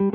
Hello,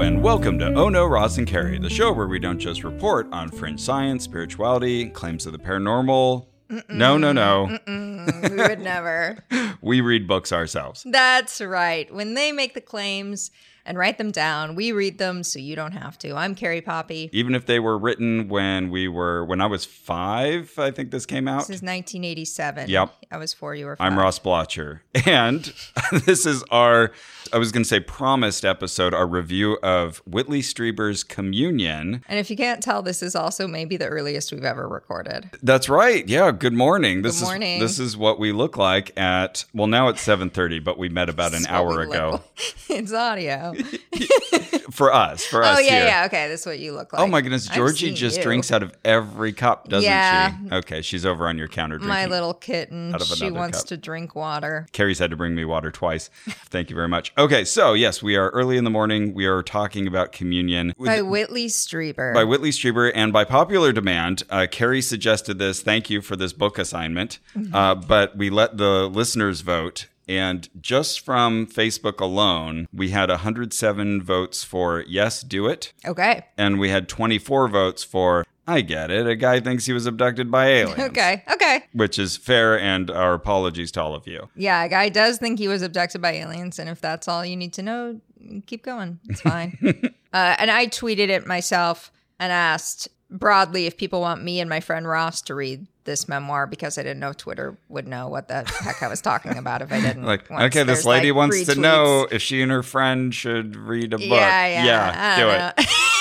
and welcome to Oh No, Ross and Carrie, the show where we don't just report on fringe science, spirituality, claims of the paranormal. No, no, no. Mm, we would never. We read books ourselves. That's right. When they make the claims and write them down, we read them so you don't have to. I'm Carrie Poppy. Even if they were written when we were, when I was five, I think this came out. This is 1987. Yep. I was four. You were five. I'm Ross Blocker. And this is our, I was going to say promised episode, our review of Whitley Strieber's Communion. And if you can't tell, this is also maybe the earliest we've ever recorded. That's right. Yeah. Good morning. This morning. is this is what we look like at. Well, now it's 7:30, but we met about an hour ago. look- it's audio. For us, for us oh yeah, here. yeah. Okay, this is what you look like. Oh my goodness, Georgie just you. drinks out of every cup, doesn't Yeah. she? Okay, she's over on your counter drinking. My little kitten. She wants cup. to drink water. Carrie's had to bring me water twice. Thank you very much. Okay, so yes, we are early in the morning. We are talking about communion By Whitley Strieber. by Whitley Strieber, and by popular demand, uh, Carrie suggested this. Thank you for this book assignment. Mm-hmm. Uh, but we let the listeners vote. And just from Facebook alone, we had 107 votes for yes, do it. okay. And we had 24 votes for I get it. A guy thinks he was abducted by aliens. Okay. Okay. Which is fair, and our apologies to all of you. Yeah, a guy does think he was abducted by aliens, and if that's all you need to know, keep going. It's fine. uh, and I tweeted it myself and asked broadly if people want me and my friend Ross to read this memoir because I didn't know Twitter would know what the heck I was talking about if I didn't. Like, okay, this lady like, wants to know if she and her friend should read a book. Yeah, yeah. I do it.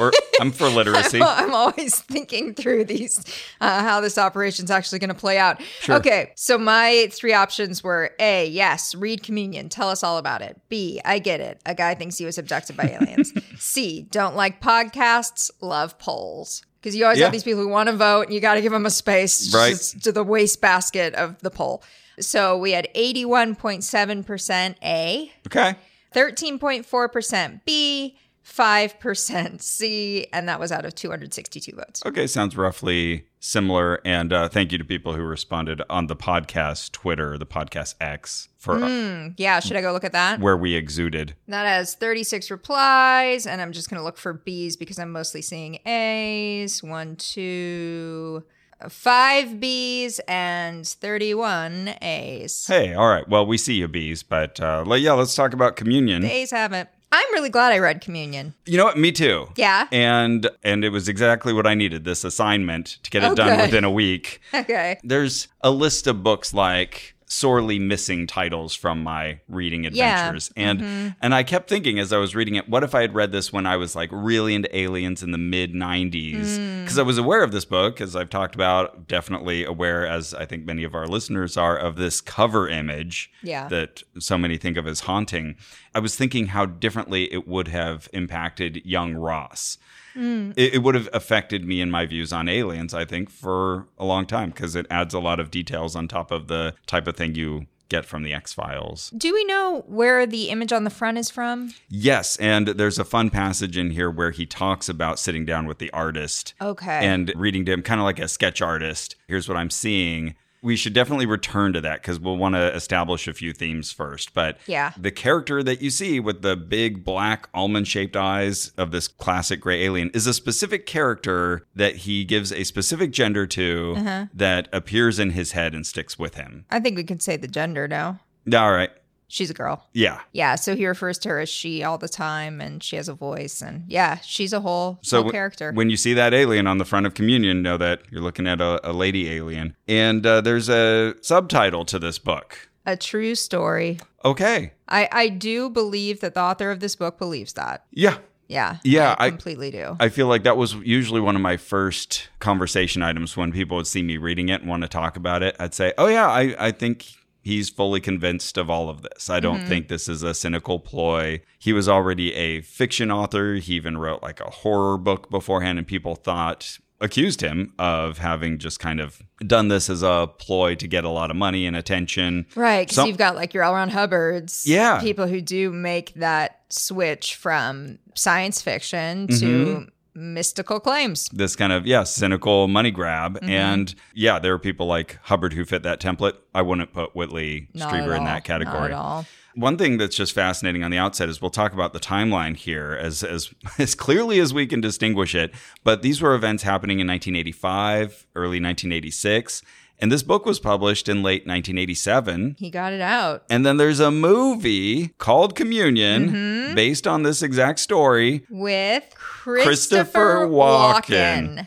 We're, I'm for literacy. I'm always thinking through these, uh, how this operation's actually going to play out. Sure. Okay, so my three options were A, yes, read communion, tell us all about it. B, I get it. A guy thinks he was abducted by aliens. C, don't like podcasts, love polls. Because you always Yeah. have these people who want to vote, and you got to give them a space Right. to the wastebasket of the poll. So we had 81.7% A, Okay. 13.4% B, 5% C, and that was out of 262 votes. Okay, sounds roughly similar. And uh, thank you to people who responded on the podcast Twitter, the podcast X, for uh, Yeah, should I go look at that? where we exuded. That has 36 replies, and I'm just going to look for B's because I'm mostly seeing A's. One, two, five B's, and 31 A's. Hey, all right. Well, we see you, bees, but uh, yeah, let's talk about communion. The A's haven't. I'm really glad I read Communion. You know what? Me too. Yeah. And and it was exactly what I needed. This assignment to get it Oh, done good. within a week. Okay. There's a list of books like sorely missing titles from my reading Yeah. adventures. And mm-hmm. and I kept thinking as I was reading it what if I had read this when I was like really into aliens in the mid 90s because mm. I was aware of this book as I've talked about definitely aware as I think many of our listeners are of this cover image Yeah. that so many think of as haunting. I was thinking how differently it would have impacted young Ross Mm. it, it would have affected me and my views on aliens, I think, for a long time because it adds a lot of details on top of the type of thing you get from the X Files. Do we know where the image on the front is from? Yes, and there's a fun passage in here where he talks about sitting down with the artist Okay. and reading to him, kind of like a sketch artist. Here's what I'm seeing. We should definitely return to that because we'll want to establish a few themes first. But Yeah. the character that you see with the big black almond shaped eyes of this classic gray alien is a specific character that he gives a specific gender to Uh-huh. that appears in his head and sticks with him. I think we can say the gender now. All right. She's a girl. Yeah. Yeah, so he refers to her as she all the time, and she has a voice, and yeah, she's a whole, So whole character. when you see that alien on the front of Communion, know that you're looking at a, a lady alien. And uh, there's a subtitle to this book. a true story. Okay. I I do believe that the author of this book believes that. Yeah. Yeah, Yeah, I I- completely do. I feel like that was usually one of my first conversation items when people would see me reading it and want to talk about it. I'd say, "Oh yeah, I, I think he's fully convinced of all of this. I don't think this is a cynical ploy. He was already a fiction author. He even wrote like a horror book beforehand, and people thought accused him of having just kind of done this as a ploy to get a lot of money and attention. right, because Some- you've got like your L. Ron Hubbards, Yeah. people who do make that switch from science fiction Mm-hmm. to mystical claims. this kind of yeah cynical money grab Mm-hmm. and yeah there are people like hubbard who fit that template i wouldn't put whitley Not strieber in that category Not at all. one thing that's just fascinating on the outset is we'll talk about the timeline here as as as clearly as we can distinguish it but these were events happening in 1985 early 1986 and this book was published in late 1987 He got it out. and then there's a movie called Communion Mm-hmm. based on this exact story. With Christopher Christopher Walken. Walken.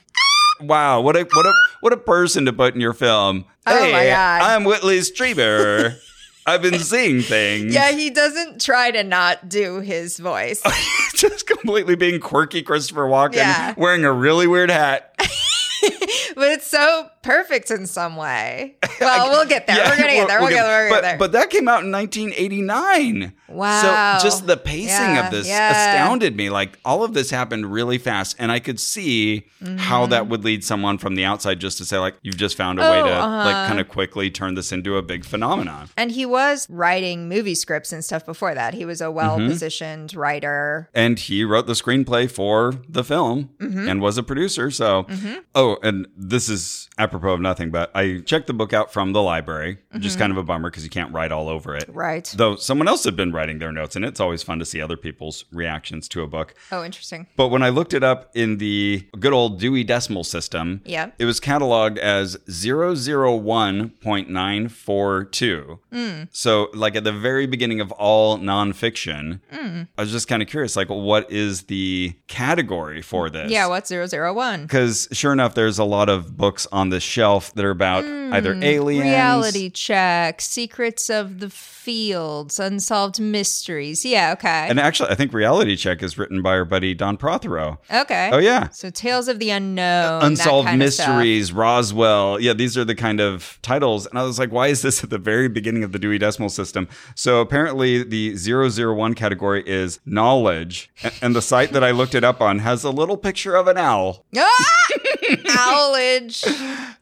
Wow, what a what a what a person to put in your film. Oh hey, my God. I'm Whitley Strieber. I've been seeing things. Yeah, he doesn't try to not do his voice. Just completely being quirky Christopher Walken Yeah. wearing a really weird hat. but it's so perfect in some way. Well, we'll get there. Yeah, we're gonna get there. We'll, get there. We'll but, get there. but that came out in 1989. Wow. So just the pacing Yeah, of this yeah. astounded me. Like all of this happened really fast, and I could see how that would lead someone from the outside just to say, like, you've just found a way Mm-hmm. Oh, to uh-huh. like kind of quickly turn this into a big phenomenon. and he was writing movie scripts and stuff before that. He was a well positioned writer. And he wrote the screenplay for the film Mm-hmm. and was a producer. So, oh, and this is apropos of nothing, but I checked the book out from the library, which Mm-hmm. is kind of a bummer because you can't write all over it. Right. Though someone else had been writing their notes, and it's always fun to see other people's reactions to a book. Oh, interesting. But when I looked it up in the good old Dewey Decimal System, Yeah. it was cataloged as 001.942. Hmm. So, like at the very beginning of all nonfiction, Hmm. I was just kind of curious, like, what is the category for this? Yeah, what's 001? Because sure enough, there's a lot of books on the shelf that are about either aliens, Hmm. Reality check, secrets of the fields, unsolved mysteries. Yeah, okay. And actually, I think Reality Check is written by our buddy Don Prothero. okay. Oh, yeah. So Tales of the Unknown, Unsolved kind of stuff. Mysteries, Roswell. Yeah, these are the kind of titles. And I was like, why is this at the very beginning of the Dewey Decimal System? So apparently, the 001 category is knowledge. And the site that I looked it up on has a little picture of an owl. Ah! Owlage.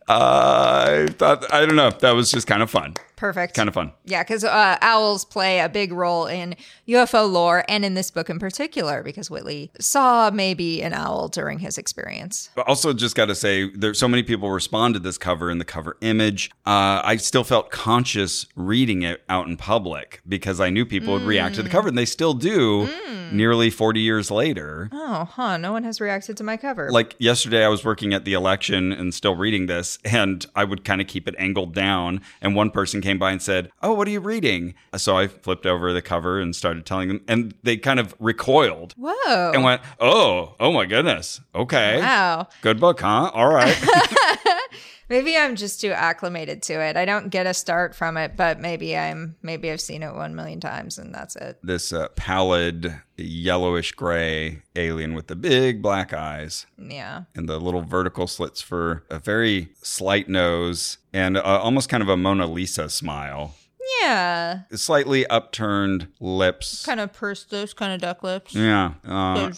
Uh, I thought, I don't know. That was just kind of fun. Perfect. Kind of fun. Yeah, because uh, owls play a big role in UFO lore and in this book in particular, because Whitley saw maybe an owl during his experience. But also, just got to say, there's so many people responded to this cover and the cover image. Uh, I still felt conscious reading it out in public because I knew people would react to the cover, and they still do nearly 40 years later. Oh, huh. No one has reacted to my cover. Like yesterday, I was working at the election and still reading this, and I would kind of keep it angled down. And one person came by and said, Oh, what are you reading? So I flipped over the cover and started telling them, and they kind of recoiled Whoa. and went, Oh, oh my goodness. Okay. wow. Good book, huh? All right. Maybe I'm just too acclimated to it. I don't get a start from it, but maybe I'm maybe I've seen it one million times and that's it. this uh, pallid yellowish gray alien with the big black eyes Yeah. and the little vertical slits for a very slight nose and uh, almost kind of a Mona Lisa smile. Yeah. Slightly upturned lips. Kind of pursed those kind of duck lips. Yeah. Uh,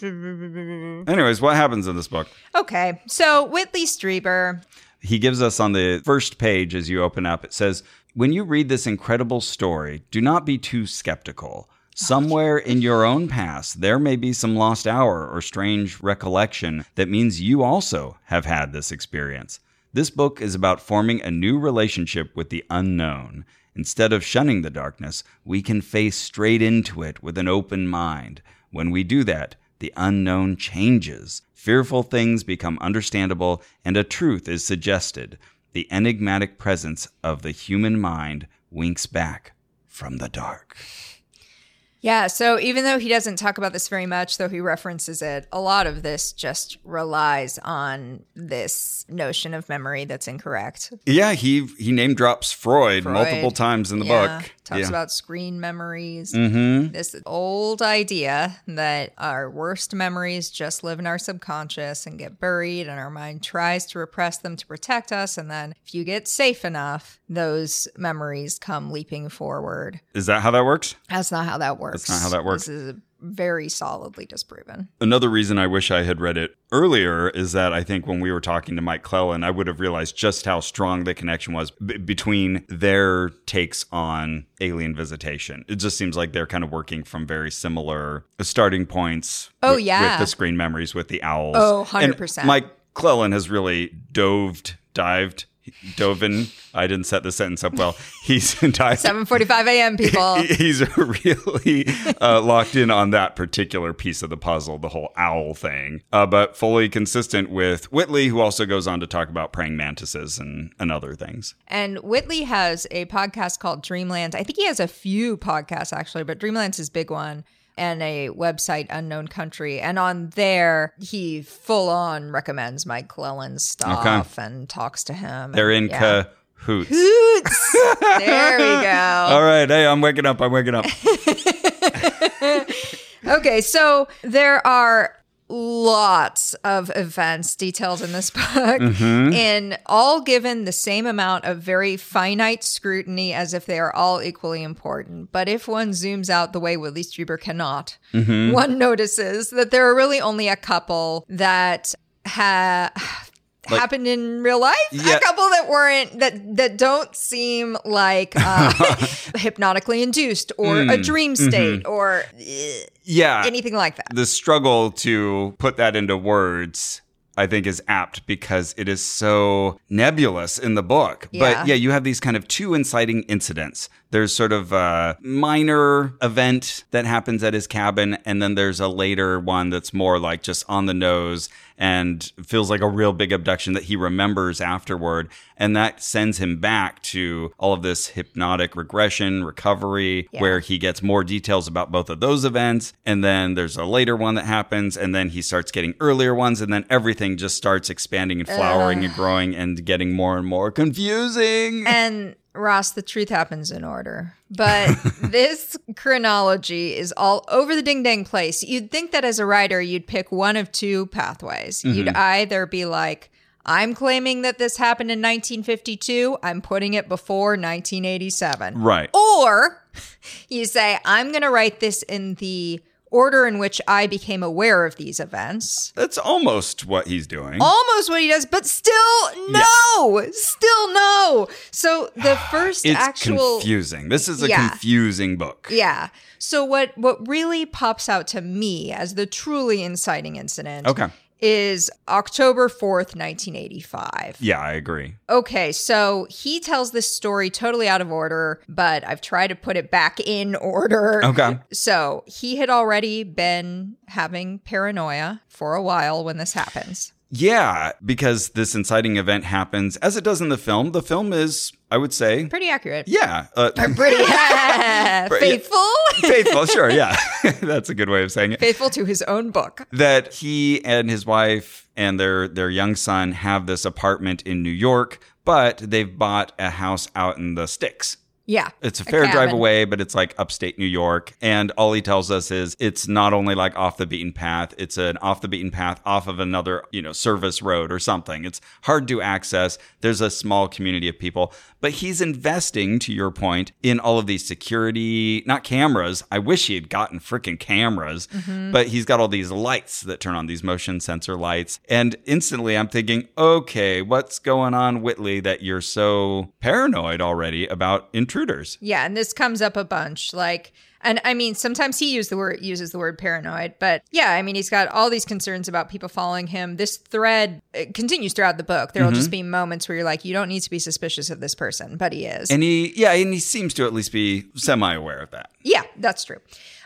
anyways, what happens in this book? Okay. So Whitley Strieber. He gives us on the first page as you open up, it says, When you read this incredible story, do not be too skeptical. Somewhere in your own past, there may be some lost hour or strange recollection that means you also have had this experience. This book is about forming a new relationship with the unknown. Instead of shunning the darkness, we can face straight into it with an open mind. When we do that, the unknown changes. Fearful things become understandable, and a truth is suggested. The enigmatic presence of the human mind winks back from the dark. Yeah, so even though he doesn't talk about this very much, though he references it, a lot of this just relies on this notion of memory that's incorrect. Yeah, he he name drops Freud, Freud. multiple times in the Yeah, book. Talks yeah. about screen memories. mm-hmm. This old idea that our worst memories just live in our subconscious and get buried, and our mind tries to repress them to protect us. And then, if you get safe enough, those memories come leaping forward. Is that how that works? That's not how that works. That's not how that works. This is very solidly disproven. Another reason I wish I had read it earlier is that I think when we were talking to Mike Clelland, I would have realized just how strong the connection was b- between their takes on alien visitation. It just seems like they're kind of working from very similar starting points. Oh, with, yeah. with the screen memories with the owls. Oh, 100%. Mike Clelland has really dove dived. Dove in. I didn't set the sentence up well. He's dived 7:45 a.m. people. he's really uh, locked in on that particular piece of the puzzle, the whole owl thing, uh, but fully consistent with Whitley, who also goes on to talk about praying mantises and, and other things. And Whitley has a podcast called Dreamlands. I think he has a few podcasts actually, but Dreamland's is his big one. And a website, Unknown Country. And on there, he full on recommends Mike Clelland's stuff and talks to him. They're in yeah. cahoots. Hoots. there we go. All right. Hey, I'm waking up. I'm waking up. Okay, so there are lots of events detailed in this book mm-hmm. and all given the same amount of very finite scrutiny as if they are all equally important. But if one zooms out the way Willie Strieber cannot mm-hmm. one notices that there are really only a couple that ha- happened in real life Yeah. a couple that weren't that that don't seem like uh, hypnotically induced or a dream state or uh, Yeah. anything like that the struggle to put that into words I think is apt because it is so nebulous in the book. Yeah. But yeah, you have these kind of two inciting incidents. There's sort of a minor event that happens at his cabin, and then there's a later one that's more like just on the nose and feels like a real big abduction that he remembers afterward. And that sends him back to all of this hypnotic regression, recovery, Yeah. where he gets more details about both of those events. And then there's a later one that happens, and then he starts getting earlier ones, and then everything just starts expanding and flowering and growing and getting more and more confusing. And Ross, the truth happens in order. But this chronology is all over the ding dang place. You'd think that as a writer, you'd pick one of two pathways. You'd mm-hmm. either be like, I'm claiming that this happened in 1952, I'm putting it before 1987. right. Or you say, I'm going to write this in the order in which I became aware of these events. That's almost what he's doing. Almost what he does, but still no, still no. So the first it's actual confusing. This is a Yeah. confusing book. yeah. So what what really pops out to me as the truly inciting incident Okay. Is October 4th, 1985. Yeah, I agree. Okay, so he tells this story totally out of order, but I've tried to put it back in order. Okay. So he had already been having paranoia for a while when this happens. Yeah, because this inciting event happens as it does in the film. The film is, I would say, Pretty accurate. yeah, uh, Pretty faithful. faithful. Sure, yeah, that's a good way of saying it. faithful to his own book. that he and his wife and their their young son have this apartment in New York, but they've bought a house out in the sticks. Yeah. It's a fair drive away, but it's like upstate New York. And all he tells us is it's not only like off the beaten path, it's an off the beaten path off of another, you know, service road or something. It's hard to access. There's a small community of people, but he's investing, to your point, in all of these security, not cameras. I wish he had gotten freaking cameras, mm-hmm. but he's got all these lights that turn on, these motion sensor lights. And instantly I'm thinking, okay, what's going on, Whitley, that you're so paranoid already about intruders? Yeah, and this comes up a bunch. Like, and I mean, sometimes he use the word uses the word paranoid, but yeah, I mean, he's got all these concerns about people following him. This thread continues throughout the book. There will just be moments where you're like, you don't need to be suspicious of this person, but he is. And he, yeah, and he seems to at least be semi aware of that. Yeah, that's true.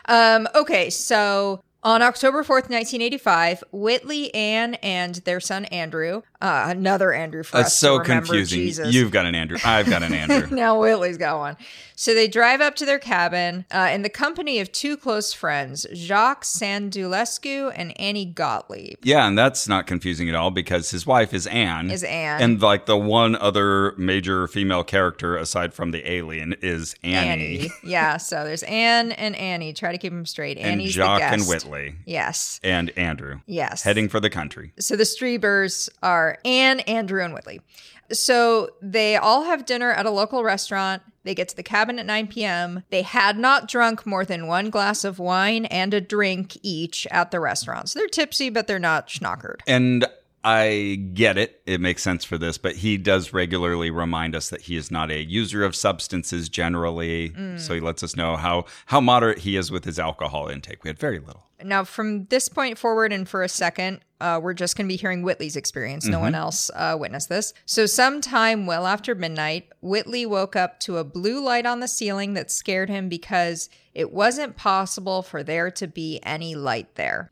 Um, okay, so on October 4th, 1985, Whitley, Ann and their son Andrew, uh, another Andrew for That's so confusing. Jesus. You've got an Andrew. I've got an Andrew. now Whitley's got one. So they drive up to their cabin uh, in the company of two close friends, Jacques Sandulescu and Annie Gottlieb. yeah, and that's not confusing at all because his wife is Anne. Is Anne. And like the one other major female character aside from the alien is Annie. Annie. yeah, so there's Anne and Annie. Try to keep them straight. And Annie's Jacques and. Whitley. Yes. And Andrew. Yes. Heading for the country. So the Striebers are Anne, Andrew, and Whitley. So they all have dinner at a local restaurant. They get to the cabin at 9 p.m. They had not drunk more than one glass of wine and a drink each at the restaurant. So they're tipsy, but they're not schnockered. And I get it. It makes sense for this, but he does regularly remind us that he is not a user of substances generally. Mm. So he lets us know how how moderate he is with his alcohol intake. We had very little. Now, from this point forward, and for a second, uh, we're just going to be hearing Whitley's experience. No one else uh, witnessed this. So, sometime well after midnight, Whitley woke up to a blue light on the ceiling that scared him because it wasn't possible for there to be any light there.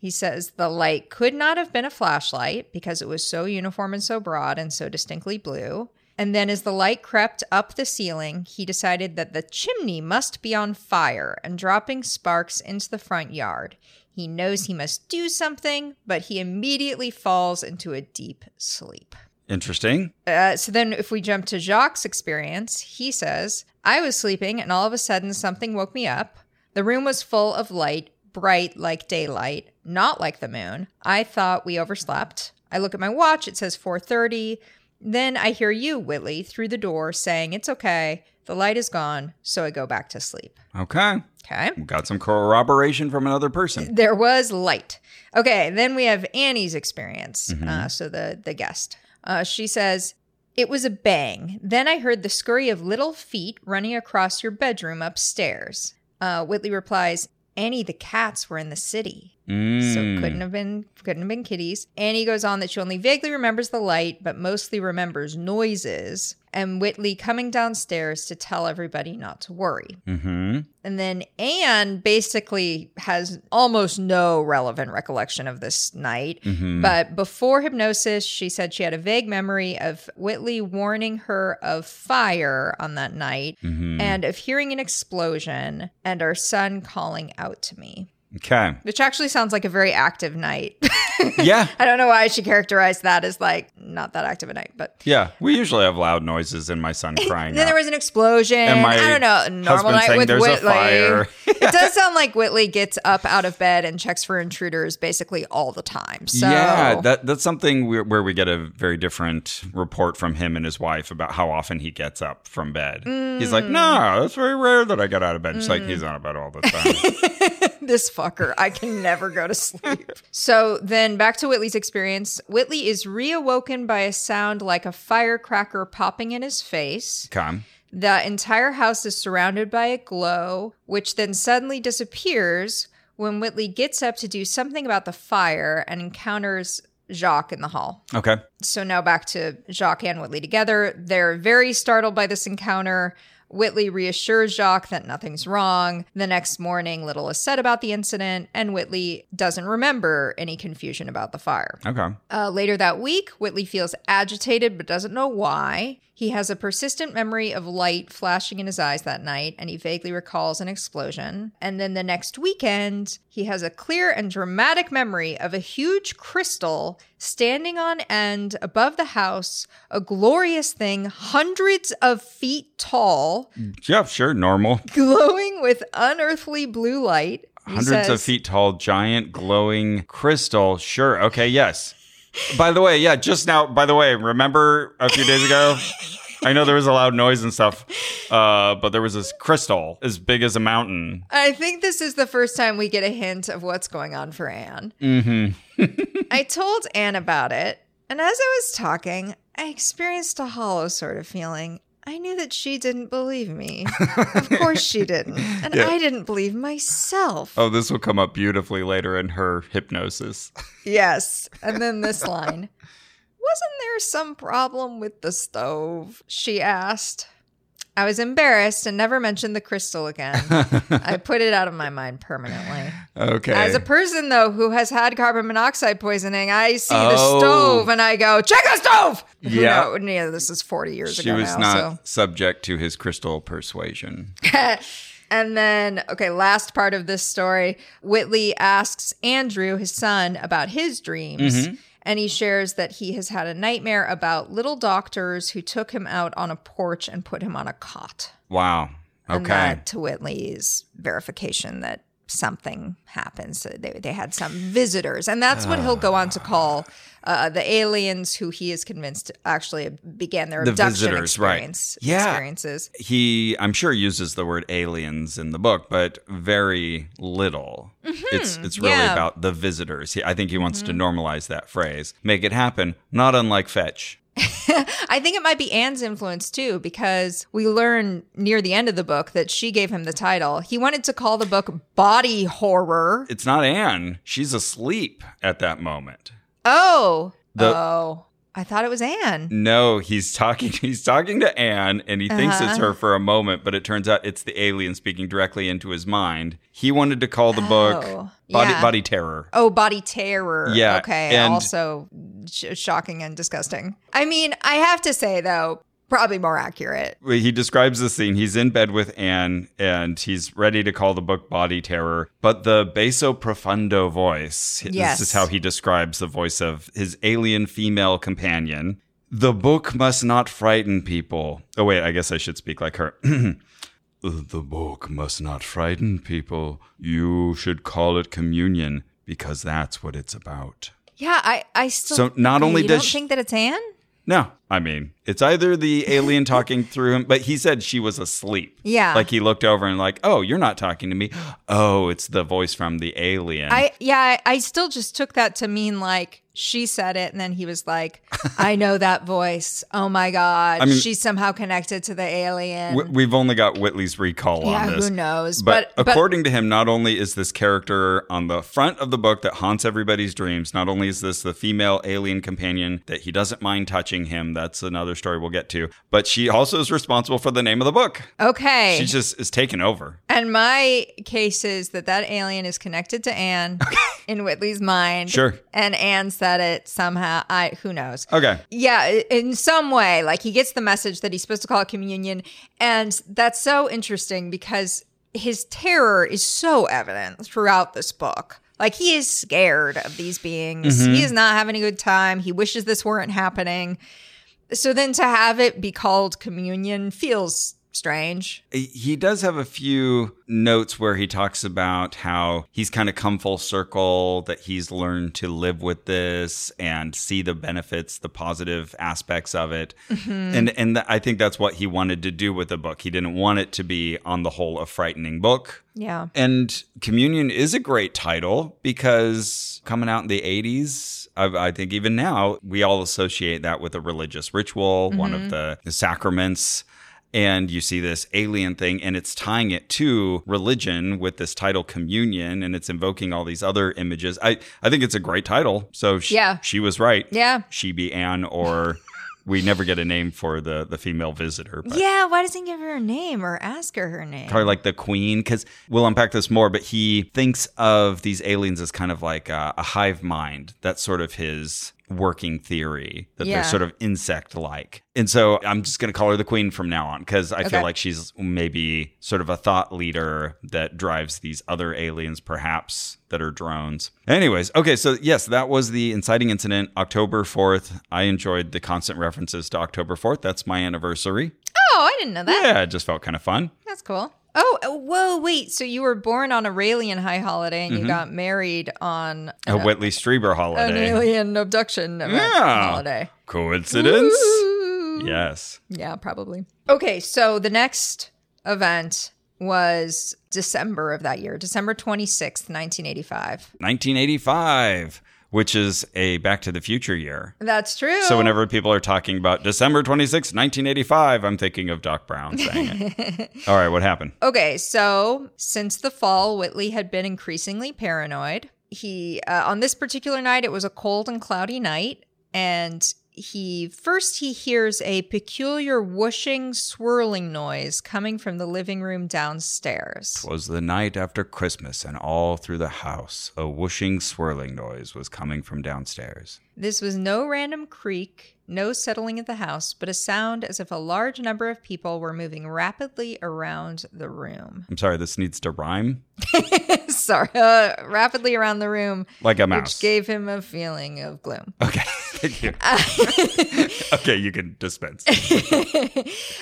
He says the light could not have been a flashlight because it was so uniform and so broad and so distinctly blue. And then, as the light crept up the ceiling, he decided that the chimney must be on fire and dropping sparks into the front yard. He knows he must do something, but he immediately falls into a deep sleep. Interesting. Uh, so then, if we jump to Jacques' experience, he says, I was sleeping and all of a sudden something woke me up. The room was full of light, bright like daylight, not like the moon. I thought we overslept. I look at my watch, it says 4:30. Then I hear you, Whitley, through the door saying, It's okay. The light is gone. So I go back to sleep. Okay. Okay. Got some corroboration from another person. There was light. Okay, then we have Annie's experience. Uh, so the the guest, uh, she says it was a bang. Then I heard the scurry of little feet running across your bedroom upstairs. Uh, Whitley replies, "Annie, the cats were in the city." So Mm. it couldn't have been couldn't have been kitties. Annie goes on that she only vaguely remembers the light, but mostly remembers noises. And Whitley coming downstairs to tell everybody not to worry. Mm-hmm. And then Anne basically has almost no relevant recollection of this night. But before hypnosis, she said she had a vague memory of Whitley warning her of fire on that night and of hearing an explosion and our son calling out to me, Okay. which actually sounds like a very active night. Yeah. I don't know why she characterized that as like not that active a night, but Yeah. We usually have loud noises and my son crying. then out. there was an explosion. And my I don't know. Normal night with a Whitley. it does sound like Whitley gets up out of bed and checks for intruders basically all the time. So Yeah, that that's something where, where we get a very different report from him and his wife about how often he gets up from bed. He's like, mm. "No, it's very rare that I get out of bed." She's like, mm. "He's on bed all the time." this fucker, I can never go to sleep. so then back to Whitley's experience. Whitley is reawoken by a sound like a firecracker popping in his face. Come. The entire house is surrounded by a glow, which then suddenly disappears when Whitley gets up to do something about the fire and encounters Jacques in the hall. Okay. So now back to Jacques and Whitley together. They're very startled by this encounter. Whitley reassures Jacques that nothing's wrong. The next morning, little is said about the incident, and Whitley doesn't remember any confusion about the fire. Okay. Uh, later that week, Whitley feels agitated but doesn't know why. He has a persistent memory of light flashing in his eyes that night, and he vaguely recalls an explosion. And then the next weekend, he has a clear and dramatic memory of a huge crystal standing on end above the house, a glorious thing, hundreds of feet tall, Yeah, sure. Normal. glowing with unearthly blue light. He Hundreds of feet tall, giant, glowing crystal. Sure. Okay. Yes. By the way, yeah. Just now. By the way, remember a few days ago? I know there was a loud noise and stuff, uh, but there was this crystal as big as a mountain. I think this is the first time we get a hint of what's going on for Anne. Mm-hmm. I told Anne about it, and as I was talking, I experienced a hollow sort of feeling. I knew that she didn't believe me. of course she didn't. And Yeah. I didn't believe myself. Oh, this will come up beautifully later in her hypnosis. Yes. And then this line Wasn't there some problem with the stove? She asked. I was embarrassed and never mentioned the crystal again. I put it out of my mind permanently. Okay. As a person, though, who has had carbon monoxide poisoning, I see the Oh. stove and I go, check the stove! Yeah. know- yeah, this is 40 years she ago was now. not subject to his crystal persuasion. and then, okay, last part of this story Whitley asks Andrew, his son, about his dreams. Mm-hmm. And he shares that he has had a nightmare about little doctors who took him out on a porch and put him on a cot. Wow. And Okay. that to Whitley's verification that something happens. They, they had some visitors. And that's what he'll go on to call uh, the aliens who he is convinced actually began their The abduction visitors, right. Yeah. experiences. he i'm sure uses the word aliens in the book but very little it's it's really Mm-hmm. yeah. Mm-hmm. about the visitors he, i think he wants to normalize that phrase make it happen not unlike fetch I think it might be Anne's influence too, because we learn near the end of the book that she gave him the title. He wanted to call the book Body Horror. it's not anne she's asleep at that moment Oh. The- oh. I thought it was Anne. no he's talking he's talking to anne and he thinks it's Uh-huh. her for a moment but it turns out it's the alien speaking directly into his mind he wanted to call the book Oh, body yeah. body terror Oh, body terror. Yeah, Okay. and- also sh- shocking and disgusting. I mean, I have to say though, probably more accurate. he describes the scene. He's in bed with Anne and he's ready to call the book Body Terror. But the basso profundo voice, Yes. this is how he describes the voice of his alien female companion. The book must not frighten people. Oh, wait, I guess I should speak like her. the book must not frighten people. You should call it communion because that's what it's about. Yeah, I, I still. So not only you does don't she- think that it's Anne. No, I mean, it's either the alien talking through him, but he said she was asleep. Yeah. Like he looked over and like, "Oh, you're not talking to me." Oh, it's the voice from the alien. I yeah, I, I still just took that to mean like she said it, and then he was like, "I know that voice. Oh my god, mean- she's somehow connected to the alien." W- We've only got Whitley's recall yeah, on this. who knows? But, But, but according to him, not only is this character on the front of the book that haunts everybody's dreams, not only is this the female alien companion that he doesn't mind touching him, that's another story we'll get to, but she also is responsible for the name of the book. okay, She just is taken over. and my case is that that alien is connected to Anne in Whitley's mind. Sure. and Anne said it somehow. I who knows. Okay. Yeah, in some way, like he gets the message that he's supposed to call it communion. And that's so interesting because his terror is so evident throughout this book. Like he is scared of these beings. Mm-hmm. He is not having a good time. He wishes this weren't happening. So then to have it be called communion feels strange. Uh, he does have a few notes where he talks about how he's kind of come full circle that he's learned to live with this and see the benefits the positive aspects of it mm-hmm. and and th- i think that's what he wanted to do with the book he didn't want it to be on the whole a frightening book Yeah. and Communion is a great title because coming out in the 80s, I, I think even now, we all associate that with a religious ritual, one of mm-hmm. the sacraments. And you see this alien thing, and it's tying it to religion with this title communion, and it's invoking all these other images. I, I think it's a great title. So sh- Yeah. she was right. Yeah. She be Anne, or we never get a name for the, the female visitor. But. Yeah. Why doesn't he give her a name or ask her her name? probably like the queen because we'll unpack this more but he thinks of these aliens as kind of like a, a hive mind that's sort of his working theory that Yeah. they're sort of insect like and so i'm just going to call her the queen from now on because i Okay. feel like she's maybe sort of a thought leader that drives these other aliens perhaps that are drones anyways okay so yes that was the inciting incident october 4th i enjoyed the constant references to october 4th that's my anniversary Oh, I didn't know that. yeah it just felt kind of fun That's cool. Oh, uh, whoa, wait. So you were born on a Raelian high holiday and you got married on a Whitley Strieber holiday. an alien abduction Yeah. holiday. Coincidence? Yes. Yeah, probably. Okay, so the next event was December of that year, December 26th, 1985. 1985, which is a Back to the Future year. That's true. So whenever people are talking about December 26, 1985, I'm thinking of Doc Brown saying it. All right, what happened? Okay, so since the fall, Whitley had been increasingly paranoid. He, uh, on this particular night, it was a cold and cloudy night, and he first he hears a peculiar whooshing, swirling noise coming from the living room downstairs. Was the night after Christmas, and all through the house, a whooshing, swirling noise was coming from downstairs. This was no random creak, no settling of the house, but a sound as if a large number of people were moving rapidly around the room. I'm sorry, this needs to rhyme Sorry, uh, rapidly around the room, like a which mouse. gave him a feeling of gloom. okay, thank you. okay, you can dispense.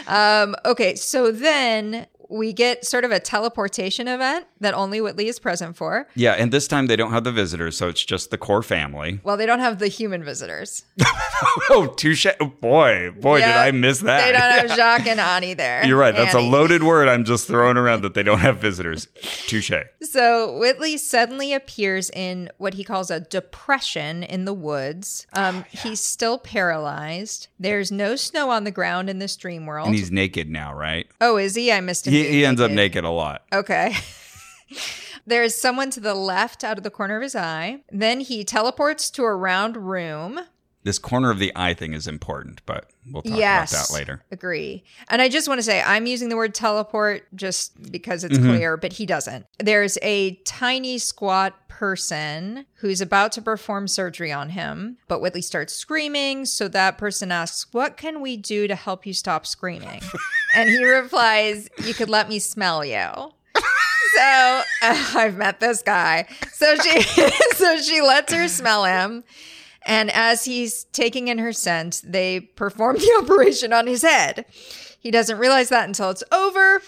Um, okay, so then we get sort of a teleportation event that only Whitley is present for. Yeah, and this time they don't have the visitors, so it's just the core family. Well, they don't have the human visitors. oh, touche. Oh, boy, boy, did I miss that. They don't have Jacques and Annie there. You're right. That's a loaded word I'm just throwing around that they don't have visitors. Touche. So Whitley suddenly appears in what he calls a depression in the woods. Um, He's still paralyzed. There's no snow on the ground in this dream world. And he's naked now, right? oh, is he? I missed him. He, he ends up naked a lot. Okay. There's someone to the left out of the corner of his eye. Then he teleports to a round room. This corner of the eye thing is important, but we'll talk yes. about that later. Agree. And I just want to say I'm using the word teleport just because it's Mm-hmm. clear, but he doesn't. There's a tiny squat person who's about to perform surgery on him, but Whitley starts screaming. So that person asks, What can we do to help you stop screaming? and he replies, You could let me smell you. So uh, I've met this guy. So she so she lets her smell him. And as he's taking in her scent, they perform the operation on his head. He doesn't realize that until it's over.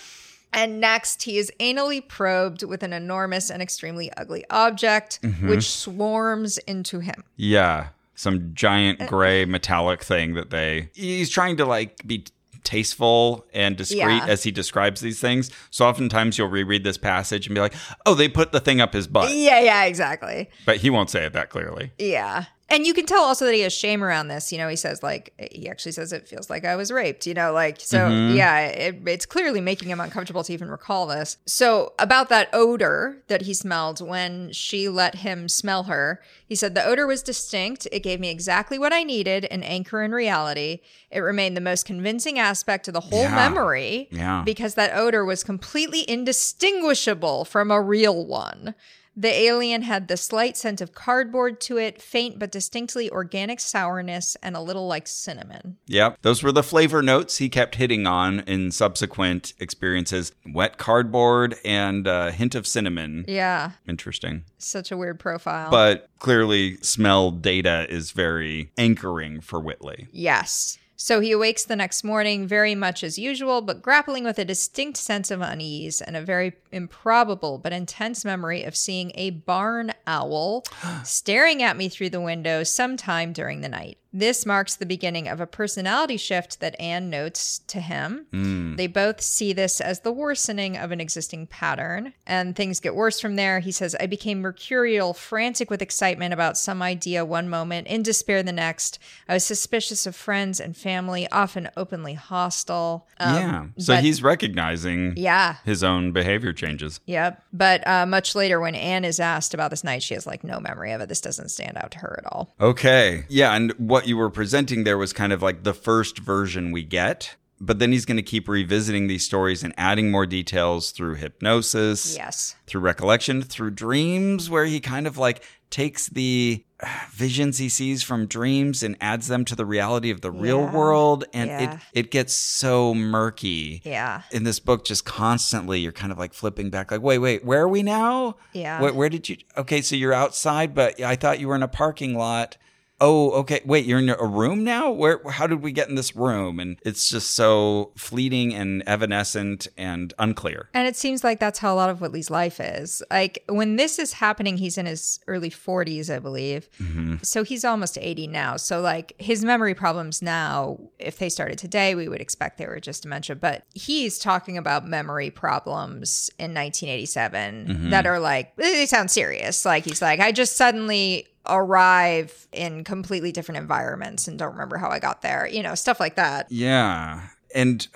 And next, he is anally probed with an enormous and extremely ugly object, which swarms into him. Yeah, some giant gray metallic thing that they. He's trying to like be tasteful and discreet Yeah. as he describes these things. So oftentimes you'll reread this passage and be like, "Oh, they put the thing up his butt," Yeah, yeah, exactly. but he won't say it that clearly. Yeah. And you can tell also that he has shame around this. You know, he says, like, he actually says it feels like I was raped, you know, like, so mm-hmm. yeah, it, it's clearly making him uncomfortable to even recall this. So, about that odor that he smelled when she let him smell her, he said, the odor was distinct. It gave me exactly what I needed an anchor in reality. It remained the most convincing aspect of the whole Yeah. memory Yeah. because that odor was completely indistinguishable from a real one. The alien had the slight scent of cardboard to it, faint but distinctly organic sourness, and a little like cinnamon. Yep. Those were the flavor notes he kept hitting on in subsequent experiences wet cardboard and a hint of cinnamon. Yeah, Interesting. such a weird profile. But clearly, smell data is very anchoring for Whitley. yes. So he awakes the next morning very much as usual, but grappling with a distinct sense of unease and a very improbable but intense memory of seeing a barn owl staring at me through the window sometime during the night. This marks the beginning of a personality shift that Anne notes to him. They both see this as the worsening of an existing pattern, and things get worse from there. He says, I became mercurial, frantic with excitement about some idea one moment, in despair the next. I was suspicious of friends and family, often openly hostile. Um, yeah. So but- he's recognizing Yeah. his own behavior changes. Yep. But uh, much later, when Anne is asked about this night, she has like no memory of it. This doesn't stand out to her at all. Okay. Yeah. And what you were presenting there was kind of like the first version we get. But then he's going to keep revisiting these stories and adding more details through hypnosis, Yes. through recollection, through dreams, where he kind of like takes the visions he sees from dreams and adds them to the reality of the real world. And Yeah. it, it gets so murky. Yeah. In this book, just constantly, you're kind of like flipping back, like, wait, wait, where are we now? Yeah. Where, where did you? Okay, so you're outside, but I thought you were in a parking lot. Oh, okay. Wait, you're in a room now? Where? How did we get in this room? And it's just so fleeting and evanescent and unclear. And it seems like that's how a lot of Whitley's life is. Like when this is happening, he's in his early 40s, I believe. Mm-hmm. So he's almost 80 now. So, like, his memory problems now, if they started today, we would expect they were just dementia. But he's talking about memory problems in 1987 mm-hmm. that are like, they sound serious. Like, he's like, I just suddenly arrive in completely different environments and don't remember how I got there, you know, stuff like that. Yeah. And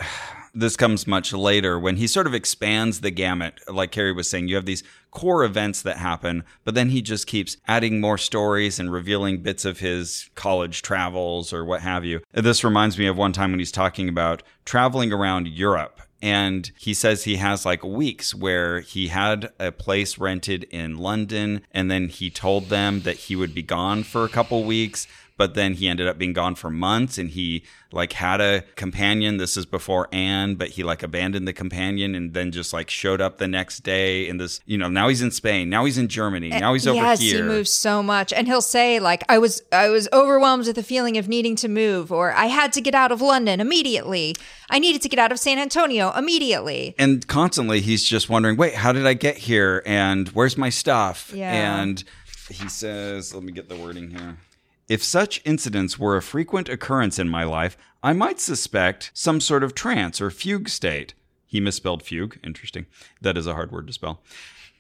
this comes much later when he sort of expands the gamut. Like Carrie was saying, you have these core events that happen, but then he just keeps adding more stories and revealing bits of his college travels or what have you. This reminds me of one time when he's talking about traveling around Europe. And he says he has like weeks where he had a place rented in London and then he told them that he would be gone for a couple weeks. But then he ended up being gone for months and he like had a companion. This is before Anne, but he like abandoned the companion and then just like showed up the next day in this, you know, now he's in Spain, now he's in Germany, eh, now he's over yes, here. he moves so much, and he'll say like, "I was I was overwhelmed with the feeling of needing to move," or "I had to get out of London immediately. I needed to get out of San Antonio immediately." and constantly he's just wondering, wait, how did I get here? And where's my stuff? Yeah. And he says, let me get the wording here. If such incidents were a frequent occurrence in my life, I might suspect some sort of trance or fugue state. He misspelled fugue. Interesting. That is a hard word to spell.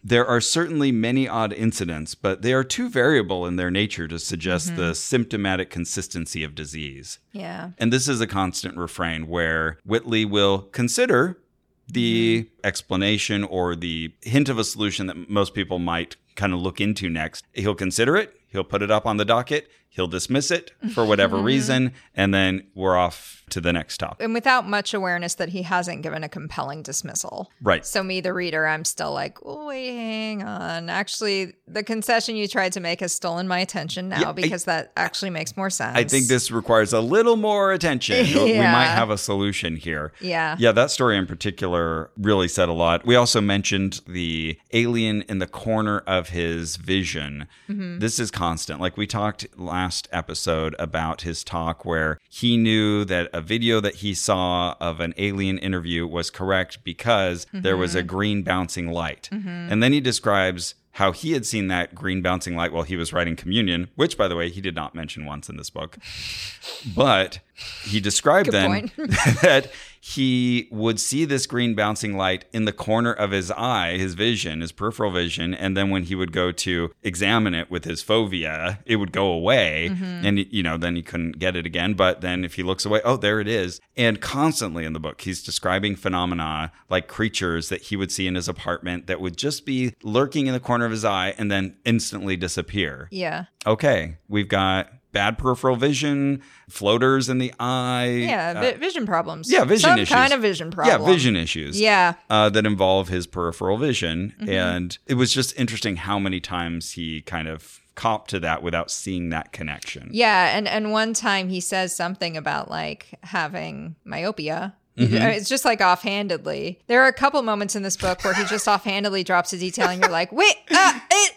There are certainly many odd incidents, but they are too variable in their nature to suggest the mm-hmm. symptomatic consistency of disease. Yeah, And this is a constant refrain where Whitley will consider the mm-hmm. explanation or the hint of a solution that most people might kind of look into next. He'll consider it, he'll put it up on the docket, he'll dismiss it for whatever reason, and then we're off to the next topic. and without much awareness that he hasn't given a compelling dismissal. Right. So me, the reader, I'm still like, oh, wait, hang on. Actually, the concession you tried to make has stolen my attention now Yeah, I- because that actually makes more sense. I think this requires a little more attention. We might have a solution here. Yeah. Yeah, that story in particular really said a lot. We also mentioned the alien in the corner of his vision. Mm-hmm. This is constant. Like we talked last episode about his talk where he knew that a video that he saw of an alien interview was correct because there was Mm-hmm. a green bouncing light. And then he describes how he had seen that green bouncing light while he was writing communion, which, by the way, he did not mention once in this book. But he described Good then that he would see this green bouncing light in the corner of his eye, his vision, his peripheral vision, and then when he would go to examine it with his fovea, it would go away, Mm-hmm. and you know then he couldn't get it again. But then if he looks away, oh, there it is. And constantly in the book, he's describing phenomena like creatures that he would see in his apartment that would just be lurking in the corner of his eye and then instantly disappear Yeah. okay, we've got bad peripheral vision, floaters in the eye. Yeah. uh, vision problems. yeah, vision Some issues. kind of vision problem. Yeah, vision issues. Yeah. Mm-hmm. Uh, that involve his peripheral vision. And it was just interesting how many times he kind of copped to that without seeing that connection. Yeah, and and one time he says something about like having myopia. Mm-hmm. It's just like offhandedly. There are a couple moments in this book where he just offhandedly drops a detail, and you're like, "Wait, uh, it, uh,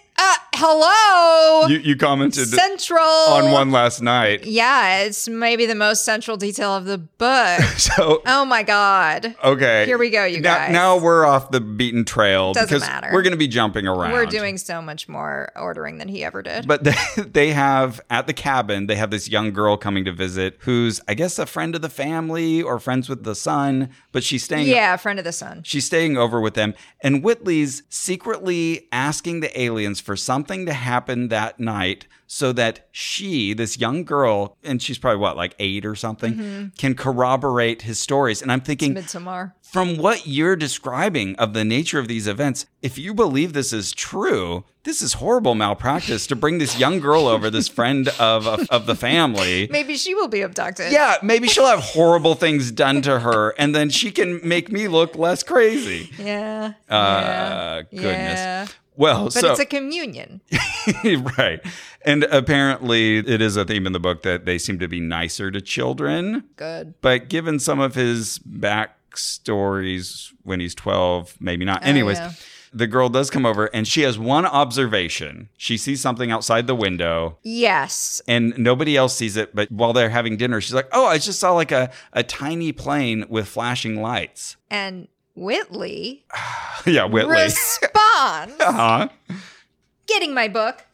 hello, You, you commented central on one last night. Yeah, it's maybe the most central detail of the book. So, oh my god, okay. Here we go, you now, guys. Now we're off the beaten trail Doesn't because matter. we're going to be jumping around. we're doing so much more ordering than he ever did. But they, they have at the cabin, they have this young girl coming to visit who's, I guess, a friend of the family or friends with the son, but she's staying. yeah, a friend of the son. She's staying over with them. And Whitley's secretly asking the aliens for something to happen that night so that she, this young girl, and she's probably what, like eight or something, Mm-hmm. can corroborate his stories. And I'm thinking, Midsommar. from what you're describing of the nature of these events, if you believe this is true, this is horrible malpractice to bring this young girl over, this friend of of, of the family. Maybe she will be abducted. Yeah, maybe she'll have horrible things done to her, and then she can make me look less crazy. Yeah. Uh, yeah. goodness. Yeah. Well, But so it's a communion. right, and apparently it is a theme in the book that they seem to be nicer to children. Good. But given some of his backstories when he's 12, maybe not. Anyways, oh, yeah. the girl does come over and she has one observation. She sees something outside the window Yes. and nobody else sees it. But while they're having dinner, she's like, Oh, I just saw like a, a tiny plane with flashing lights. And Whitley yeah, Whitley. responds, uh-huh. getting my book.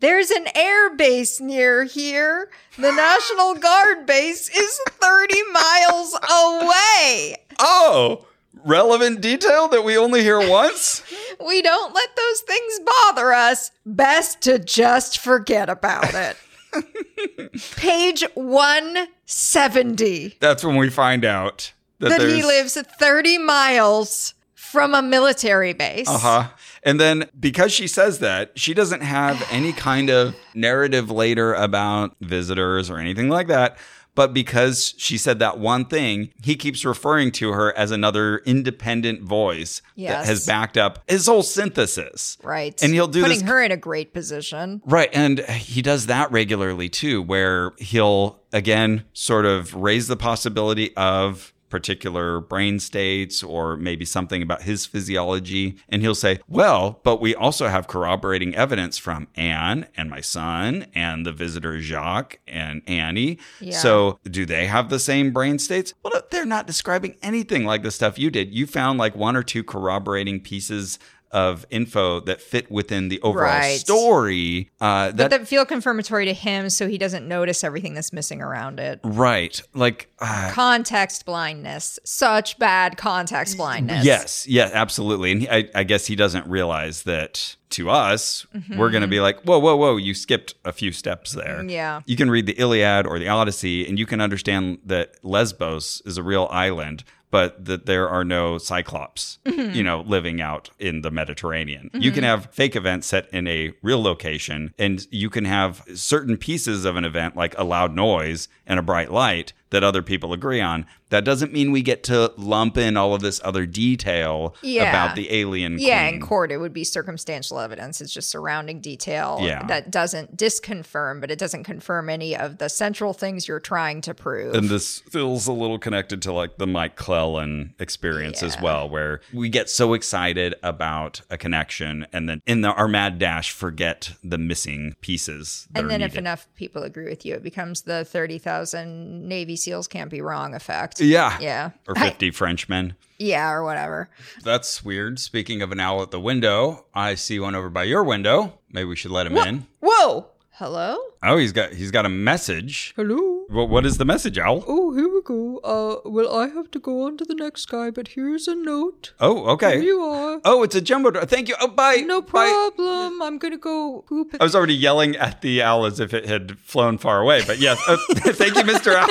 There's an air base near here. The National Guard base is 30 miles away. Oh, relevant detail that we only hear once? We don't let those things bother us. Best to just forget about it. Page 170. That's when we find out that, That he lives 30 miles from a military base. Uh huh. And then because she says that, she doesn't have any kind of narrative later about visitors or anything like that. But because she said that one thing, he keeps referring to her as another independent voice that has backed up his whole synthesis. Right. And he'll do Putting this her in a great position. Right. And he does that regularly too, where he'll again sort of raise the possibility of particular brain states or maybe something about his physiology. And he'll say, well, but we also have corroborating evidence from Anne and my son and the visitor Jacques and Annie. Yeah. So do they have the same brain states? Well, they're not describing anything like the stuff you did. You found like one or two corroborating pieces of info that fit within the overall Right. story. Uh, that But that feel confirmatory to him so he doesn't notice everything that's missing around it. right, like uh, Context blindness. Such bad context blindness. yes, yeah, absolutely. And he, I, I guess he doesn't realize that to us, we're going to be like, whoa, whoa, whoa, you skipped a few steps there. Yeah. You can read the Iliad or the Odyssey, and you can understand that Lesbos is a real island. But that there are no Cyclops, mm-hmm. you know, living out in the Mediterranean. You can mm-hmm. have fake events set in a real location, and you can have certain pieces of an event, like a loud noise and a bright light, that other people agree on. That doesn't mean we get to lump in all of this other detail Yeah. about the alien. Yeah, queen. in court it would be circumstantial evidence. It's just surrounding detail Yeah. that doesn't disconfirm, but it doesn't confirm any of the central things you're trying to prove. And this feels a little connected to like the Mike Clelland experience as well, where we get so excited about a connection and then in the, our mad dash forget the missing pieces. And then if enough people agree with you, it becomes the 30,000 Navy SEALs can't be wrong effect. Yeah. Yeah. Or I- 50 Frenchmen. yeah, or whatever. That's weird. Speaking of an owl at the window, I see one over by your window. Maybe we should let him in. Whoa. Hello? Oh, he's got he's got a message. Hello. What, what is the message, owl? Oh, here we go. Uh, well, I have to go on to the next guy, but here's a note. Oh, okay. Here you are. Oh, it's a jumbo. dro- Thank you. Oh, bye. No Bye. problem. I'm gonna go poop. I was already yelling at the owl as if it had flown far away. But yes, uh, thank you, Mr. Owl.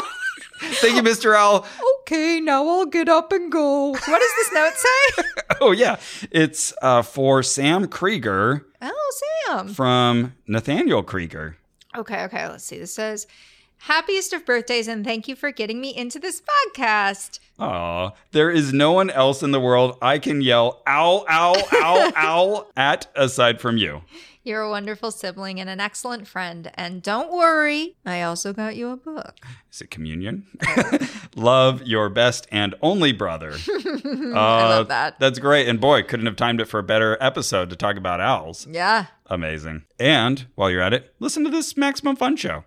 Thank you, Mr. Owl. Okay, now I'll get up and go. What does this note say? Oh yeah, it's uh, for Sam Krieger oh, Sam. from Nathaniel Krieger. Okay, okay, let's see. This says, Happiest of birthdays, and thank you for getting me into this podcast. Aw, there is no one else in the world I can yell ow, ow, ow, ow at aside from you. You're a wonderful sibling and an excellent friend. And don't worry, I also got you a book. Is it communion? Love your best and only brother. Uh, I love that. That's great. And boy, couldn't have timed it for a better episode to talk about owls. Yeah. Amazing. And while you're at it, listen to this Maximum Fun show.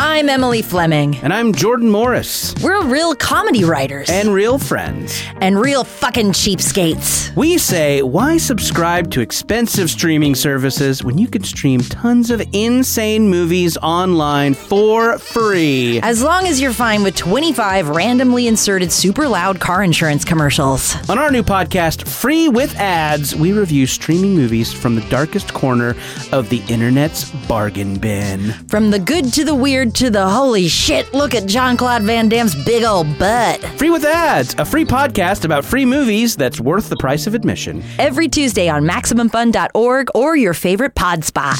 I'm Emily Fleming. And I'm Jordan Morris. We're real comedy writers And real friends. and real fucking cheapskates. We say, why subscribe to expensive streaming services when you can stream tons of insane movies online for free? As long as you're fine with 25 randomly inserted super loud car insurance commercials. On our new podcast, Free with Ads, we review streaming movies from the darkest corner of the internet's bargain bin. From the good to the weird to the holy shit, look at Jean-Claude Van Damme's big old butt. Free with Ads, a free podcast about free movies that's worth the price of admission. Every Tuesday on MaximumFun.org or your favorite pod spot.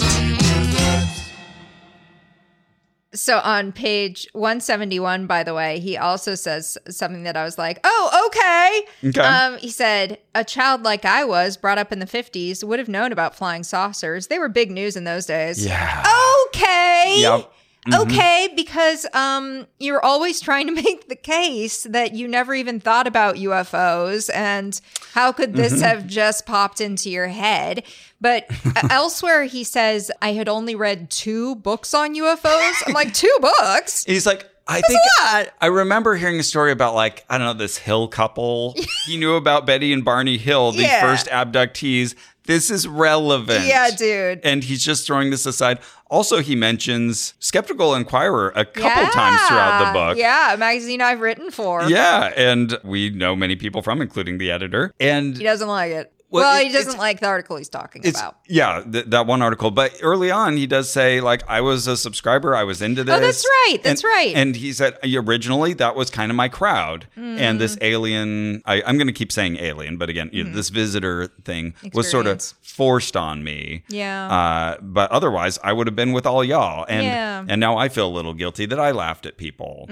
So on page 171, by the way, he also says something that I was like, oh, okay. Okay. Um, he said, a child like I was, brought up in the 50s, would have known about flying saucers. They were big news in those days. Yeah. Okay. Yep. Okay, because um, you're always trying to make the case that you never even thought about UFOs, and how could this have just popped into your head? But elsewhere, he says I had only read two books on UFOs. I'm like, two books? He's like, I think lot. I remember hearing a story about like I don't know this Hill couple. he knew about Betty and Barney Hill, the Yeah. first abductees. This is relevant. Yeah, dude. And he's just throwing this aside. Also, he mentions Skeptical Inquirer a couple times throughout the book. Yeah, a magazine I've written for. Yeah, and we know many people from, including the editor. And He doesn't like it. Well, it- he doesn't like the article he's talking about. yeah, th- that one article. But early on, he does say like, "I was a subscriber. I was into this." Oh, that's right, that's And- right. And he said originally that was kind of my crowd. And this Mm. alien, I, I'm going to keep saying alien, but again, you know, this visitor thing was sort of Mm-hmm. Forced on me. Yeah. Uh, but otherwise, I would have been with all y'all. And Yeah. and now I feel a little guilty that I laughed at people.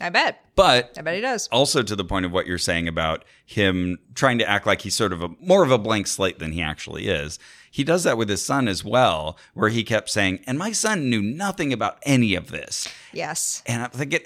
I bet. But I bet he does. also to the point of what you're saying about him trying to act like he's sort of a more of a blank slate than he actually is. He does that with his son as well, where he kept saying, "And my son knew nothing about any of this." Yes. And I'm thinking,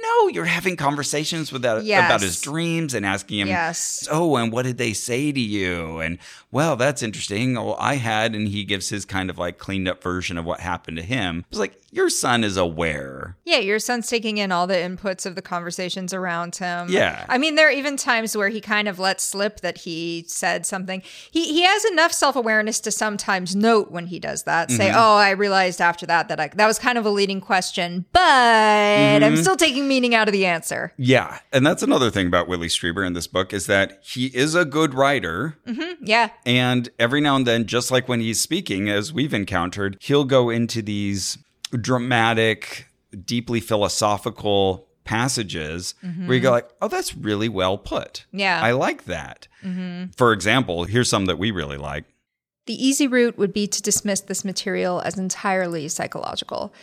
no, you're having conversations with that Yes. about his dreams and asking him, Yes. oh, and what did they say to you? And well, that's interesting. Well, I had, and he gives his kind of like cleaned up version of what happened to him. It's like your son is aware. Yeah, your son's taking in all the inputs of the conversations around him. Yeah. I mean, there are even times where he kind of lets slip that he said something. He he has enough self-awareness to sometimes note when he does that. Say, Mm-hmm. "Oh, I realized after that that I, that was kind of a leading question, but I'm Mm-hmm. still taking meaning out of the answer." Yeah, and that's another thing about Whitley Strieber in this book is that he is a good writer, Yeah. and every now and then, just like when he's speaking, as we've encountered, he'll go into these dramatic, deeply philosophical passages where you go like, "Oh, that's really well put." Yeah. I like that. For example, here's some that we really like. The easy route would be to dismiss this material as entirely psychological.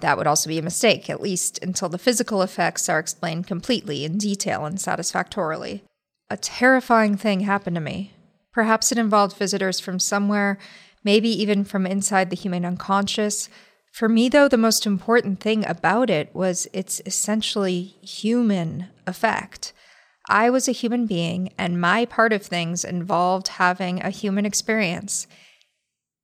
That would also be a mistake, at least until the physical effects are explained completely, in detail, and satisfactorily. A terrifying thing happened to me. Perhaps it involved visitors from somewhere, maybe even from inside the human unconscious. For me, though, the most important thing about it was its essentially human effect. I was a human being, and my part of things involved having a human experience.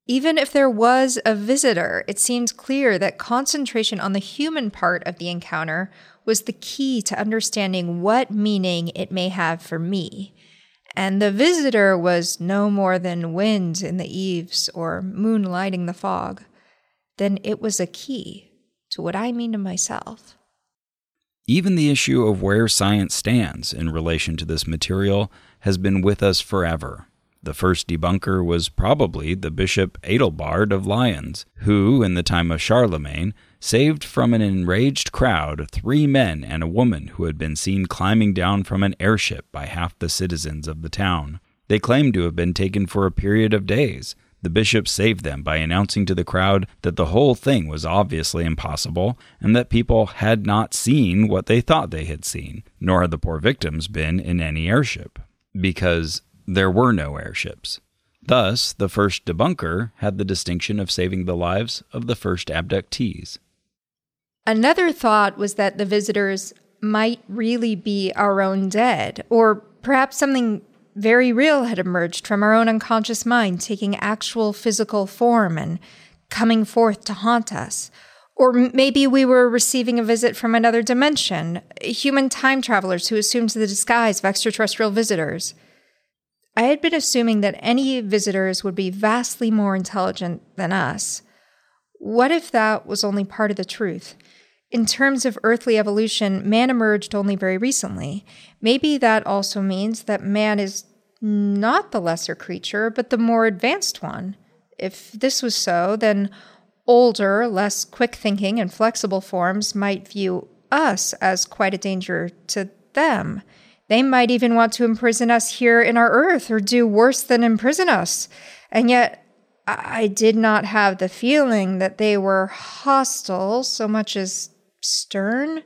Even if there was a visitor, it seemed clear that concentration on the human part of the encounter was the key to understanding what meaning it may have for me. And the visitor was no more than wind in the eaves or moon lighting the fog. Then it was a key to what I mean to myself. Even the issue of where science stands in relation to this material has been with us forever. The first debunker was probably the Bishop Adelbard of Lyons, who, in the time of Charlemagne, saved from an enraged crowd three men and a woman who had been seen climbing down from an airship by half the citizens of the town. They claimed to have been taken for a period of days. The bishop saved them by announcing to the crowd that the whole thing was obviously impossible and that people had not seen what they thought they had seen, nor had the poor victims been in any airship, because there were no airships. Thus, the first debunker had the distinction of saving the lives of the first abductees. Another thought was that the visitors might really be our own dead, or perhaps something very real had emerged from our own unconscious mind, taking actual physical form and coming forth to haunt us. Or maybe we were receiving a visit from another dimension, human time travelers who assumed the disguise of extraterrestrial visitors. I had been assuming that any visitors would be vastly more intelligent than us. What if that was only part of the truth? In terms of earthly evolution, man emerged only very recently. Maybe that also means that man is not the lesser creature, but the more advanced one. If this was so, then older, less quick thinking, and flexible forms might view us as quite a danger to them. They might even want to imprison us here in our earth or do worse than imprison us. And yet, I did not have the feeling that they were hostile so much as stern.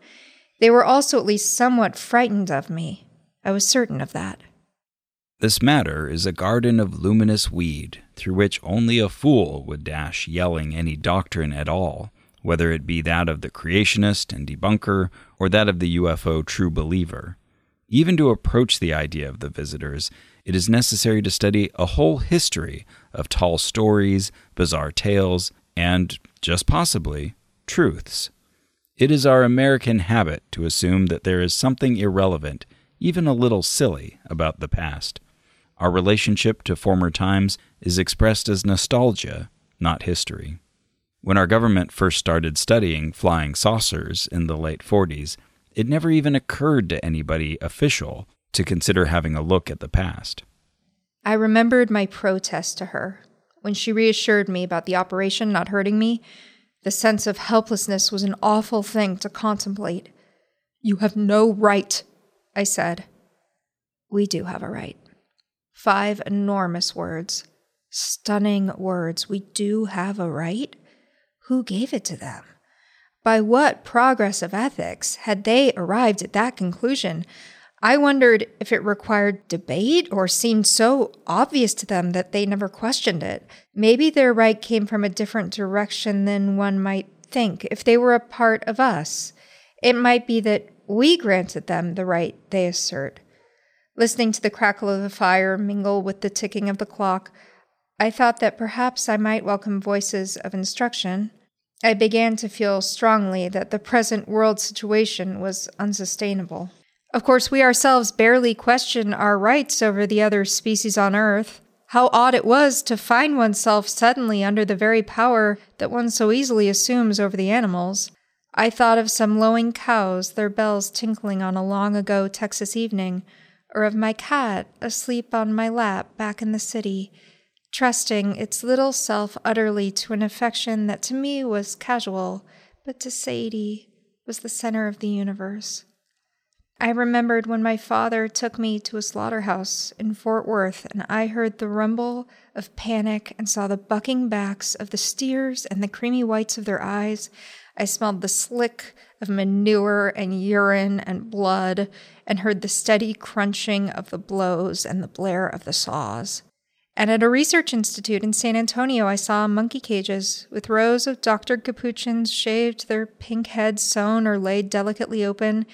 They were also at least somewhat frightened of me. I was certain of that. This matter is a garden of luminous weed, through which only a fool would dash yelling any doctrine at all, whether it be that of the creationist and debunker or that of the UFO true believer. Even to approach the idea of the visitors, it is necessary to study a whole history of tall stories, bizarre tales, and, just possibly, truths. It is our American habit to assume that there is something irrelevant, even a little silly, about the past. Our relationship to former times is expressed as nostalgia, not history. When our government first started studying flying saucers in the late 40s, it never even occurred to anybody official to consider having a look at the past. I remembered my protest to her when she reassured me about the operation not hurting me. The sense of helplessness was an awful thing to contemplate. You have no right. I said. We do have a right. Five enormous words. Stunning words. We do have a right? Who gave it to them? By what progress of ethics had they arrived at that conclusion? I wondered if it required debate or seemed so obvious to them that they never questioned it. Maybe their right came from a different direction than one might think if they were a part of us. It might be that we granted them the right they assert. Listening to the crackle of the fire mingle with the ticking of the clock, I thought that perhaps I might welcome voices of instruction. I began to feel strongly that the present world situation was unsustainable. Of course, we ourselves barely question our rights over the other species on Earth. How odd it was to find oneself suddenly under the very power that one so easily assumes over the animals. I thought of some lowing cows, their bells tinkling on a long ago Texas evening, or of my cat asleep on my lap back in the city, trusting its little self utterly to an affection that to me was casual, but to Sadie was the center of the universe. I remembered when my father took me to a slaughterhouse in Fort Worth and I heard the rumble of panic and saw the bucking backs of the steers and the creamy whites of their eyes. I smelled the slick of manure and urine and blood and heard the steady crunching of the blows and the blare of the saws. And at a research institute in San Antonio, I saw monkey cages with rows of doctored capuchins shaved, their pink heads sewn or laid delicately open,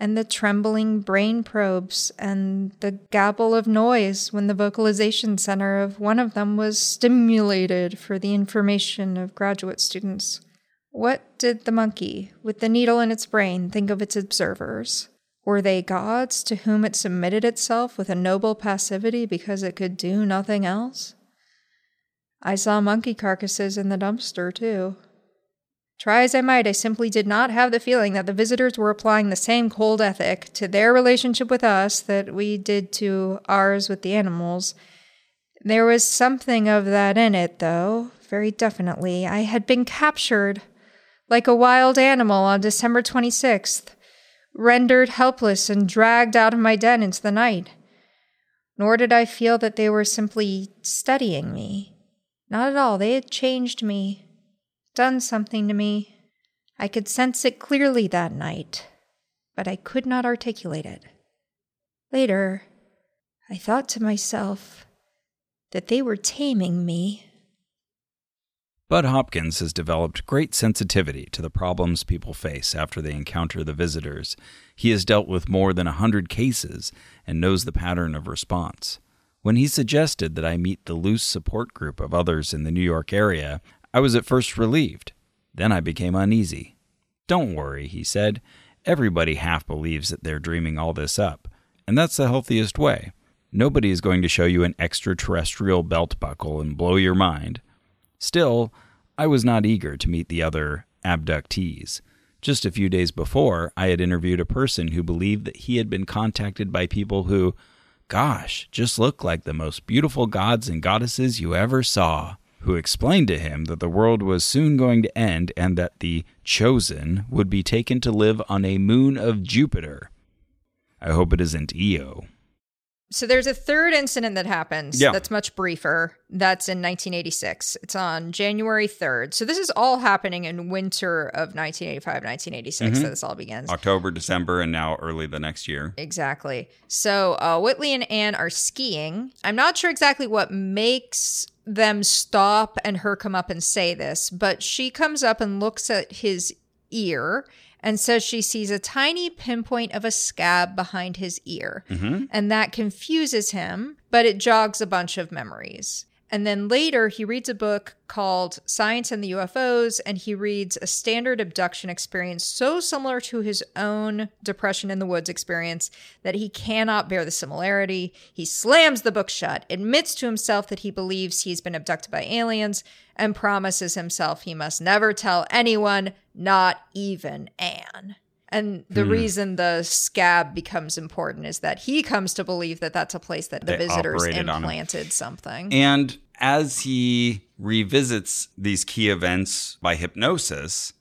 and the trembling brain probes and the gabble of noise when the vocalization center of one of them was stimulated for the information of graduate students. What did the monkey, with the needle in its brain, think of its observers? Were they gods to whom it submitted itself with a noble passivity because it could do nothing else? I saw monkey carcasses in the dumpster, too. Try as I might, I simply did not have the feeling that the visitors were applying the same cold ethic to their relationship with us that we did to ours with the animals. There was something of that in it, though, very definitely. I had been captured like a wild animal on December 26th, rendered helpless and dragged out of my den into the night. Nor did I feel that they were simply studying me. Not at all. They had changed me done something to me. I could sense it clearly that night, but I could not articulate it. Later, I thought to myself that they were taming me. Bud Hopkins has developed great sensitivity to the problems people face after they encounter the visitors. He has dealt with more than a hundred cases and knows the pattern of response. When he suggested that I meet the loose support group of others in the New York area, I was at first relieved. Then I became uneasy. Don't worry, he said. Everybody half believes that they're dreaming all this up, and that's the healthiest way. Nobody is going to show you an extraterrestrial belt buckle and blow your mind. Still, I was not eager to meet the other abductees. Just a few days before, I had interviewed a person who believed that he had been contacted by people who, gosh, just looked like the most beautiful gods and goddesses you ever saw who explained to him that the world was soon going to end and that the chosen would be taken to live on a moon of Jupiter. I hope it isn't Io. So there's a third incident that happens Yeah. that's much briefer. That's in 1986. It's on January 3rd. So this is all happening in winter of 1985, 1986 that this all begins. October, December, and now early the next year. Exactly. So uh, Whitley and Anne are skiing. I'm not sure exactly what makes them stop and her come up and say this, but she comes up and looks at his ear and says she sees a tiny pinpoint of a scab behind his ear. Mm-hmm. And that confuses him, but it jogs a bunch of memories. And then later, he reads a book called Science and the UFOs, and he reads a standard abduction experience so similar to his own Depression in the Woods experience that he cannot bear the similarity. He slams the book shut, admits to himself that he believes he's been abducted by aliens, and promises himself he must never tell anyone, not even Anne. And the Hmm. reason the scab becomes important is that he comes to believe that that's a place that the They visitors implanted something. And as he revisits these key events by hypnosis,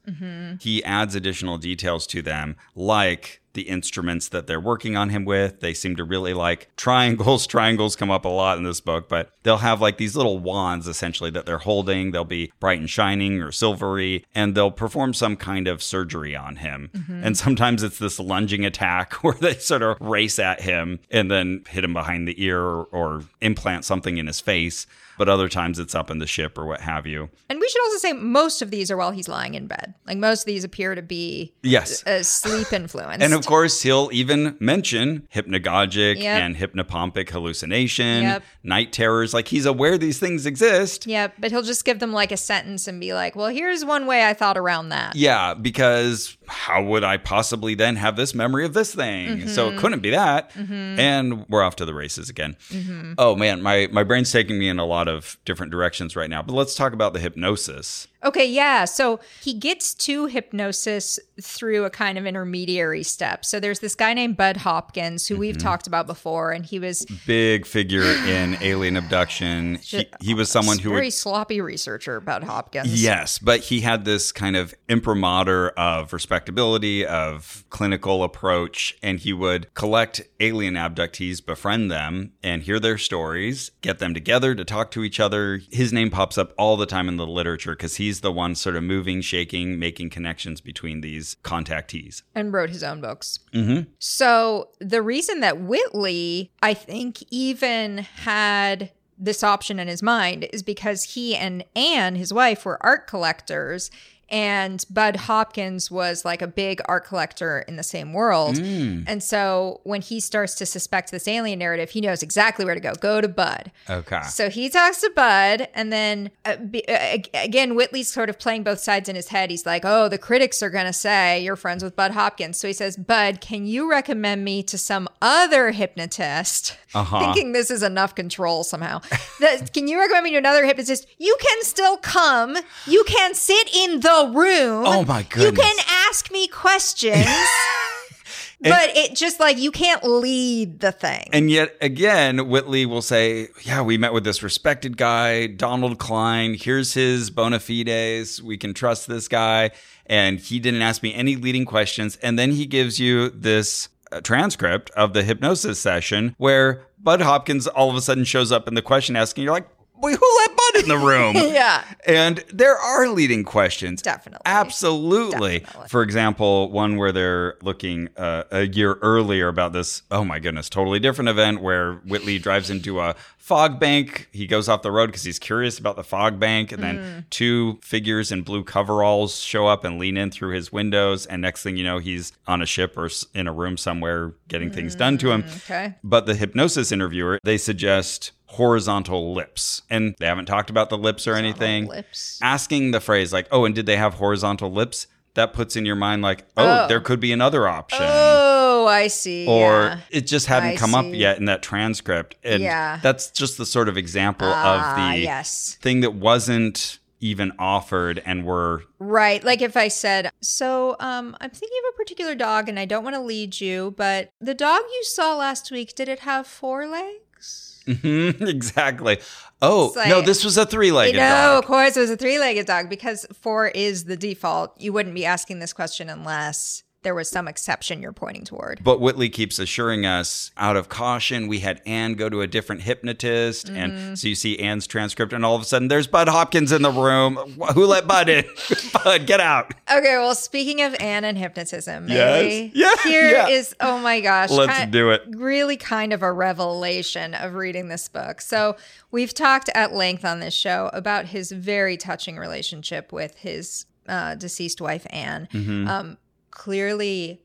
he adds additional details to them, like the instruments that they're working on him with. They seem to really like triangles. Triangles come up a lot in this book, but they'll have like these little wands essentially that they're holding. They'll be bright and shining or silvery, and they'll perform some kind of surgery on him. Mm-hmm. And sometimes it's this lunging attack where they sort of race at him and then hit him behind the ear or, or implant something in his face. But other times it's up in the ship or what have you. And we should also say most of these are while he's lying in bed. Like most of these appear to be Yes. uh, sleep influenced. And of course, he'll even mention hypnagogic Yep. and hypnopompic hallucination, Yep. night terrors. Like he's aware these things exist. yeah, but he'll just give them like a sentence and be like, "Well, here's one way I thought around that." Yeah, because how would I possibly then have this memory of this thing? So Mm-hmm. it couldn't be that. And we're off to the races again. Mm-hmm. Oh man, my my brain's taking me in a lot of different directions right now. But let's talk about the hypnosis. Okay, yeah. So he gets to hypnosis through a kind of intermediary step. So there's this guy named Bud Hopkins who Mm-hmm. we've talked about before, and he was a Big figure in alien abduction. He, he was someone who would very sloppy researcher, Bud Hopkins. Yes, but he had this kind of imprimatur of respectability, of clinical approach, and he would collect alien abductees, befriend them, and hear their stories, get them together to talk to each other. His name pops up all the time in the literature because he's the one sort of moving, shaking, making connections between these contactees. and wrote his own books. Mm-hmm. So the reason that Whitley, I think, even had this option in his mind is because he and Anne, his wife, were art collectors. And Bud Hopkins was like a big art collector in the same world. And so when he starts to suspect this alien narrative, he knows exactly where to go. Go to Bud. Okay. So he talks to Bud, and then uh, be, uh, again, Whitley's sort of playing both sides in his head. He's like, "Oh, the critics are gonna say you're friends with Bud Hopkins." So he says, "Bud, can you recommend me to some other hypnotist?" Uh-huh. Thinking this is enough control somehow. That- can you recommend me to another hypnotist? You can still come. You can sit in the room. Oh, my You can ask me questions. But it just like you can't lead the thing. And yet again, Whitley will say, Yeah, we met with this respected guy, Donald Klein. Here's his bona fides. We can trust this guy. And he didn't ask me any leading questions. And then he gives you this uh, transcript of the hypnosis session where Bud Hopkins all of a sudden shows up in the question asking, You're like, Wait, who let Bud in the room? Yeah. And there are leading questions. Definitely. Absolutely. Definitely. For example, one where they're looking uh, a year earlier about this, oh my goodness, totally different event where Whitley drives into a fog bank. He goes off the road because he's curious about the fog bank. And Mm. then two figures in blue coveralls show up and lean in through his windows. And next thing you know, he's on a ship or in a room somewhere getting things done to him. okay. But the hypnosis interviewer, they suggest horizontal lips. And they haven't talked about the lips or anything. lips. Asking the phrase like, "Oh, and did they have horizontal lips?" That puts in your mind like, "Oh, Oh. there could be another option." Oh, I see. Or yeah. it just hadn't I come up yet in that transcript. And Yeah. that's just the sort of example Ah, of the yes. thing that wasn't even offered and were Right. Like if I said, So um I'm thinking of a particular dog and I don't want to lead you, but the dog you saw last week, did it have four legs? Mm-hmm, exactly. Oh, like- no, this was a three-legged no, dog. of course it was a three legged dog because four is the default. You wouldn't be asking this question unless there was some exception you're pointing toward. But Whitley keeps assuring us, out of caution, we had Anne go to a different hypnotist. Mm-hmm. And so you see Anne's transcript, and all of a sudden there's Bud Hopkins in the room. Who let Bud in? Bud, get out. Okay, well, speaking of Anne and hypnotism, Yes. Yeah, here is yeah. oh my gosh, Let's kind- do it. Really, kind of a revelation of reading this book. So we've talked at length on this show about his very touching relationship with his uh, deceased wife Anne. Mm-hmm. Um, clearly,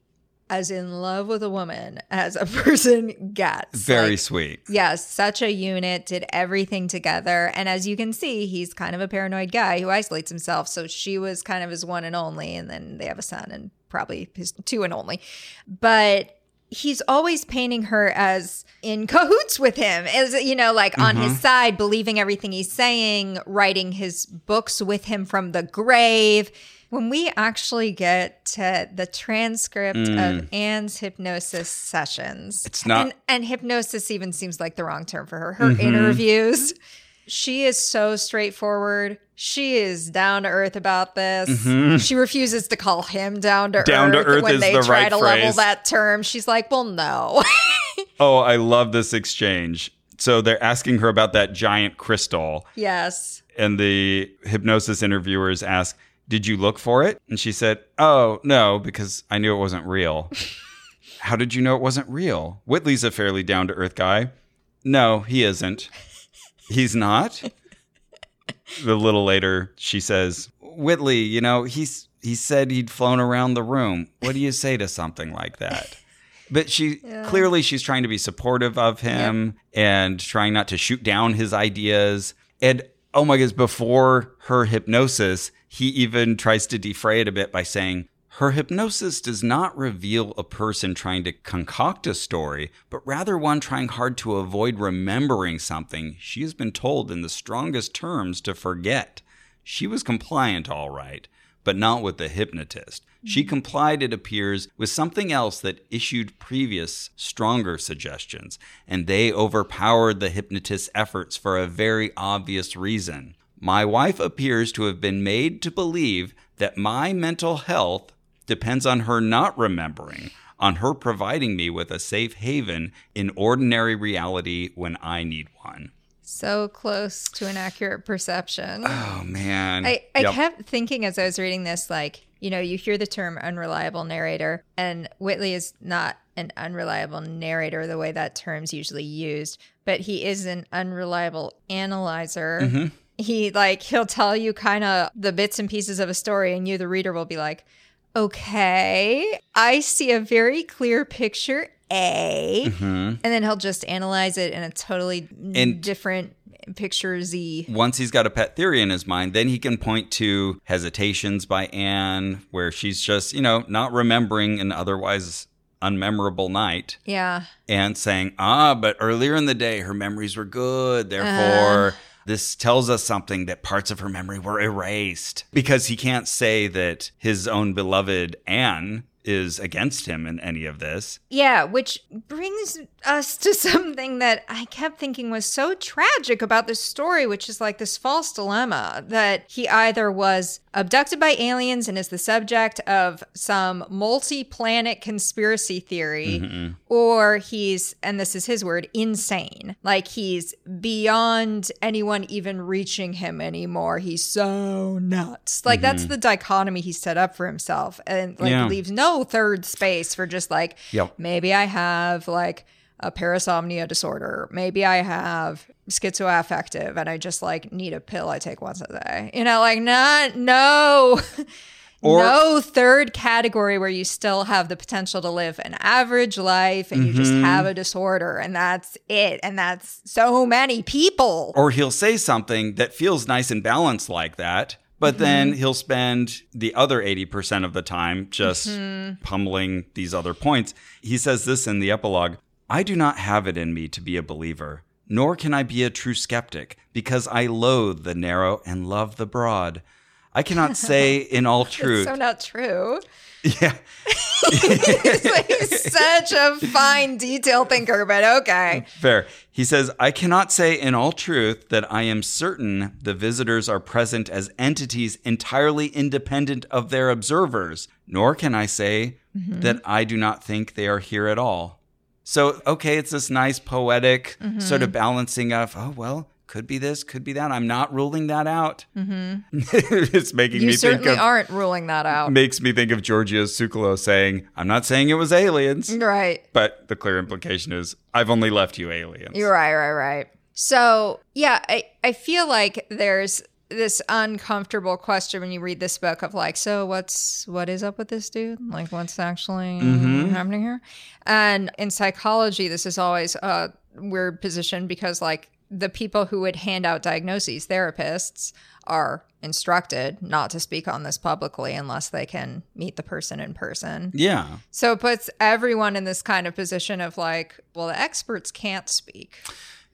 as in love with a woman as a person gets. Very Like, sweet. Yes, such a unit, did everything together. And as you can see, he's kind of a paranoid guy who isolates himself. So she was kind of his one and only. And then they have a son and probably his two and only. But he's always painting her as in cahoots with him, as you know, like on his mm-hmm. side, believing everything he's saying, writing his books with him from the grave. When we actually get to the transcript of Anne's hypnosis sessions, It's not- and, and hypnosis even seems like the wrong term for her. Her interviews, she is so straightforward. She is down to earth about this. She refuses to call him down to Mm-hmm. Down to earth earth when is they the try right to level that term. She's like, "Well, no." Oh, I love this exchange. So they're asking her about that giant crystal, yes. and the hypnosis interviewers ask, Did you look for it? And she said, Oh, no, because I knew it wasn't real. How did you know it wasn't real? Whitley's a fairly down to earth guy. No, he isn't. He's not? A little later, she says, Whitley, you know, he's he said he'd flown around the room. What do you say to something like that? But she clearly she's trying to be supportive of him and trying not to shoot down his ideas. And oh my goodness, before her hypnosis, he even tries to defray it a bit by saying, her hypnosis does not reveal a person trying to concoct a story, but rather one trying hard to avoid remembering something she has been told in the strongest terms to forget. She was compliant, all right, but not with the hypnotist. She mm-hmm. complied, it appears, with something else that issued previous, stronger suggestions, and they overpowered the hypnotist's efforts for a very obvious reason. My wife appears to have been made to believe that my mental health depends on her not remembering, on her providing me with a safe haven in ordinary reality when I need one. So close to an accurate perception. Oh, man. I, I Yep. kept thinking as I was reading this, like, you know, you hear the term unreliable narrator, and Whitley is not an unreliable narrator the way that term's usually used, but he is an unreliable analyzer. Mm-hmm. He, like, he'll tell you kind of the bits and pieces of a story, and you, the reader, will be like, okay, I see a very clear picture. A, and then he'll just analyze it in a totally Mm-hmm. And- different picture Z. once he's got a pet theory in his mind, then he can point to hesitations by Anne, where she's just, you know, not remembering an otherwise unmemorable night Yeah. and saying, ah, but earlier in the day, her memories were good. Therefore, this tells us something that parts of her memory were erased because he can't say that his own beloved Anne is against him in any of this. Yeah, which brings us to something that I kept thinking was so tragic about this story, which is like this false dilemma that he either was abducted by aliens and is the subject of some multi planet conspiracy theory, mm-hmm. or he's, and this is his word, insane. Like he's beyond anyone even reaching him anymore. He's so nuts. Like that's mm-hmm. the dichotomy he set up for himself and like Yeah. leaves no third space for just like, Yep. maybe I have like a parasomnia disorder. Maybe I have schizoaffective and I just like need a pill I take once a day. You know, like not no Or- no third category where you still have the potential to live an average life and you just have mm-hmm. a disorder and that's it. And that's so many people. Or he'll say something that feels nice and balanced like that, but mm-hmm. then he'll spend the other 80% of the time just mm-hmm. pummeling these other points. He says this in the epilogue I do not have it in me to be a believer, nor can I be a true skeptic, because I loathe the narrow and love the broad. I cannot say in all truth. so not true. yeah. He's like such a fine detail thinker, but okay. Fair. He says, I cannot say in all truth that I am certain the visitors are present as entities entirely independent of their observers, nor can I say mm-hmm. that I do not think they are here at all. So, okay, it's this nice poetic mm-hmm. sort of balancing of, oh, well, could be this, could be that. I'm not ruling that out. Mm-hmm. it's making You me think certainly of. aren't ruling that out. Makes me think of Giorgio Tsoukalos saying, I'm not saying it was aliens. Right. But the clear implication is, I've only left you aliens. You're right, right, right. So, yeah, I, I feel like there's this uncomfortable question when you read this book of like, so what's what is up with this dude? Like, what's actually mm-hmm. happening here? And in psychology, this is always a weird position because like the people who would hand out diagnoses, therapists, are instructed not to speak on this publicly unless they can meet the person in person. Yeah. So it puts everyone in this kind of position of like, well, the experts can't speak.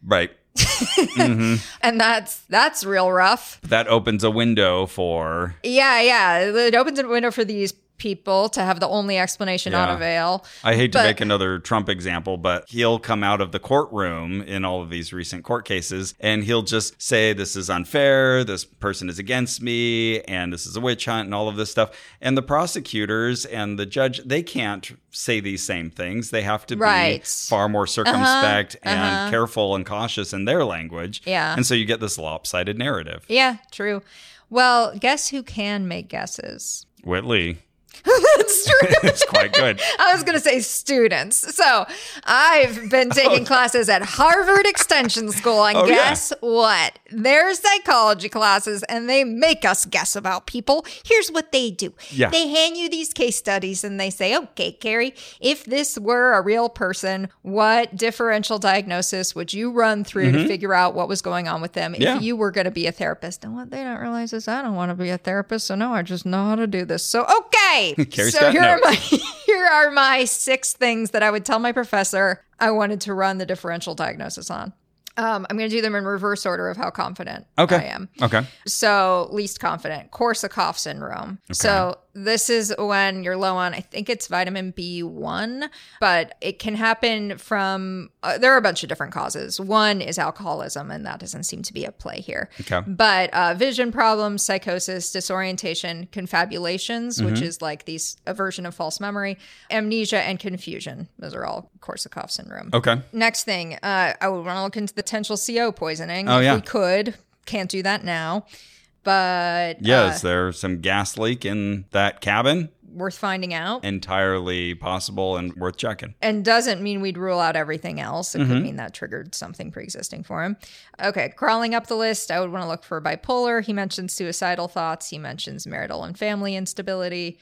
Right. Mm-hmm. And that's that's real rough. That opens a window for Yeah, yeah. It opens a window for these people to have the only explanation on Yeah. avail. I hate to make another Trump example, but he'll come out of the courtroom in all of these recent court cases and he'll just say, This is unfair. This person is against me. And this is a witch hunt and all of this stuff. And the prosecutors and the judge, they can't say these same things. They have to be far more circumspect and uh-huh. careful and cautious in their language. Yeah. And so you get this lopsided narrative. Yeah, true. Well, guess who can make guesses? Whitley That's true. is quite good. I was going to say students. So I've been taking classes at Harvard Extension School, and Oh, yeah. guess what? They're psychology classes, and they make us guess about people. Here's what they do Yeah. they hand you these case studies, and they say, okay, Carrie, if this were a real person, what differential diagnosis would you run through to figure out what was going on with them Mm-hmm. Yeah. if you were going to be a therapist? And what they don't realize is I don't want to be a therapist, so no, I just know how to do this. So, okay. Carrie's so here are my here are my six things that I would tell my professor I wanted to run the differential diagnosis on. Um, I'm going to do them in reverse order of how confident Okay. I am. Okay. So, least confident, Korsakoff syndrome. So, this is when you're low on, I think it's vitamin B1, but it can happen from, uh, there are a bunch of different causes. One is alcoholism, and that doesn't seem to be at play here. Okay. But uh, vision problems, psychosis, disorientation, confabulations, which Mm-hmm. is like these aversion of false memory, amnesia, and confusion. Those are all Korsakoff syndrome. Okay. Next thing, uh, I would want to look into the potential CO poisoning. Oh, yeah. we could. Can't do that now, but Yeah, uh, is there some gas leak in that cabin? worth finding out. Entirely possible and worth checking. and doesn't mean we'd rule out everything else. It Mm-hmm. could mean that triggered something pre-existing for him. Okay, crawling up the list, I would want to look for bipolar. He mentions suicidal thoughts. He mentions marital and family instability.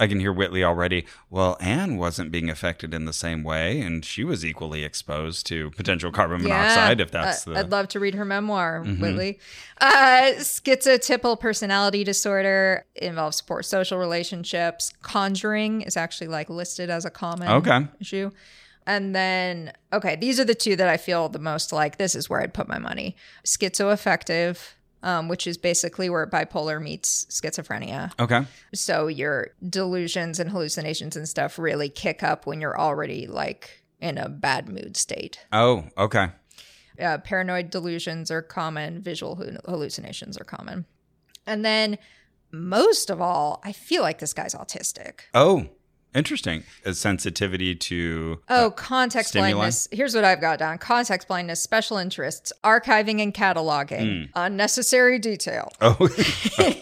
I can hear Whitley already. Well, Anne wasn't being affected in the same way, and she was equally exposed to potential carbon monoxide. If that's Uh, the I'd love to read her memoir, Whitley. Uh, schizotypal personality disorder involves poor social relationships. Conjuring is actually like listed as a common Okay. issue. And then, okay, these are the two that I feel the most like. This is where I'd put my money. Schizoaffective, um, which is basically where bipolar meets schizophrenia. okay. So your delusions and hallucinations and stuff really kick up when you're already like in a bad mood state. Oh, okay. Uh, paranoid delusions are common, visual hallucinations are common. And then, most of all, I feel like this guy's autistic. Oh, interesting. A sensitivity to. Oh, context stimuli? blindness. Here's what I've got down context blindness, special interests, archiving and cataloging, unnecessary detail, Oh,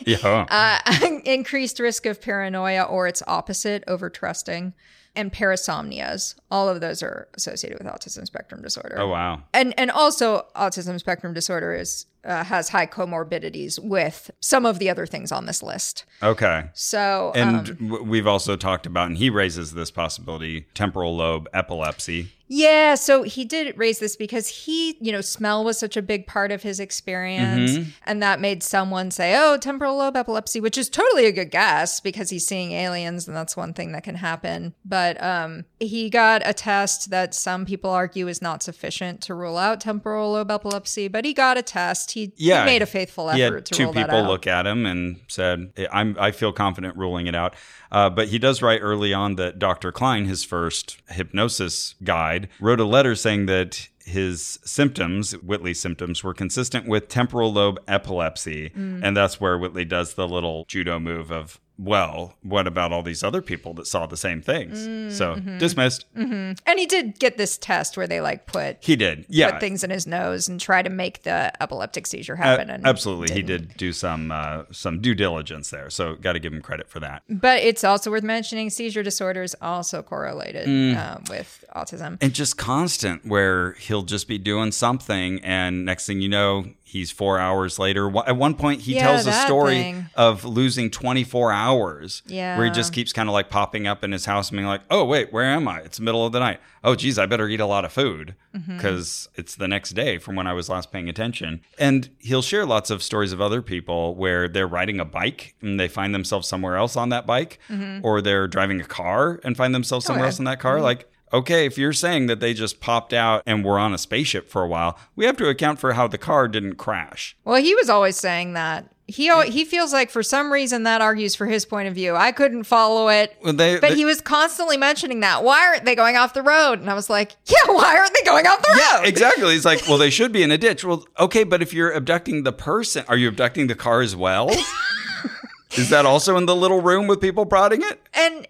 yeah. uh, increased risk of paranoia or its opposite, over trusting, and parasomnias. All of those are associated with autism spectrum disorder. oh, wow. and and also autism spectrum disorder is uh, has high comorbidities with some of the other things on this list. Okay. So And um, we've also talked about, and he raises this possibility temporal lobe epilepsy. Yeah, so he did raise this because he, you know, smell was such a big part of his experience, Mm-hmm. and that made someone say, "Oh, temporal lobe epilepsy," which is totally a good guess because he's seeing aliens, and that's one thing that can happen. But um, he got a test that some people argue is not sufficient to rule out temporal lobe epilepsy, but he got a test. He, Yeah. he made a faithful effort to two rule that people out. look at him and said, "I'm I feel confident ruling it out." Uh, but he does write early on that Dr. Klein, his first hypnosis guide, wrote a letter saying that his symptoms, Whitley's symptoms, were consistent with temporal lobe epilepsy, Mm. and that's where Whitley does the little judo move of. Well, what about all these other people that saw the same things? Mm, so mm-hmm. dismissed. And he did get this test where they like put He did. Yeah. put things in his nose and try to make the epileptic seizure happen. and absolutely, he didn't. did do some uh, some due diligence there, so got to give him credit for that. But it's also worth mentioning seizure disorders also correlated Mm. um, with autism. and just constant where he'll just be doing something and next thing you know he's four hours later. At one point, he Yeah, tells a story thing. of losing 24 hours. Yeah. Where he just keeps kind of like popping up in his house and being like, oh, wait, where am I? It's the middle of the night. Oh, geez, I better eat a lot of food Mm-hmm. because it's the next day from when I was last paying attention. And he'll share lots of stories of other people where they're riding a bike and they find themselves somewhere else on that bike, or they're driving a car and find themselves somewhere Mm-hmm. Oh, yeah. else in that car. Like, okay, if you're saying that they just popped out and were on a spaceship for a while, we have to account for how the car didn't crash. Well, he was always saying that. He he feels like for some reason that argues for his point of view. I couldn't follow it. Well, they- but they- he was constantly mentioning that. Why aren't they going off the road? And I was like, yeah, why aren't they going off the road? Exactly. He's like, well, they should be in a ditch. Well, okay, but if you're abducting the person, are you abducting the car as well? Is that also in the little room with people prodding it? And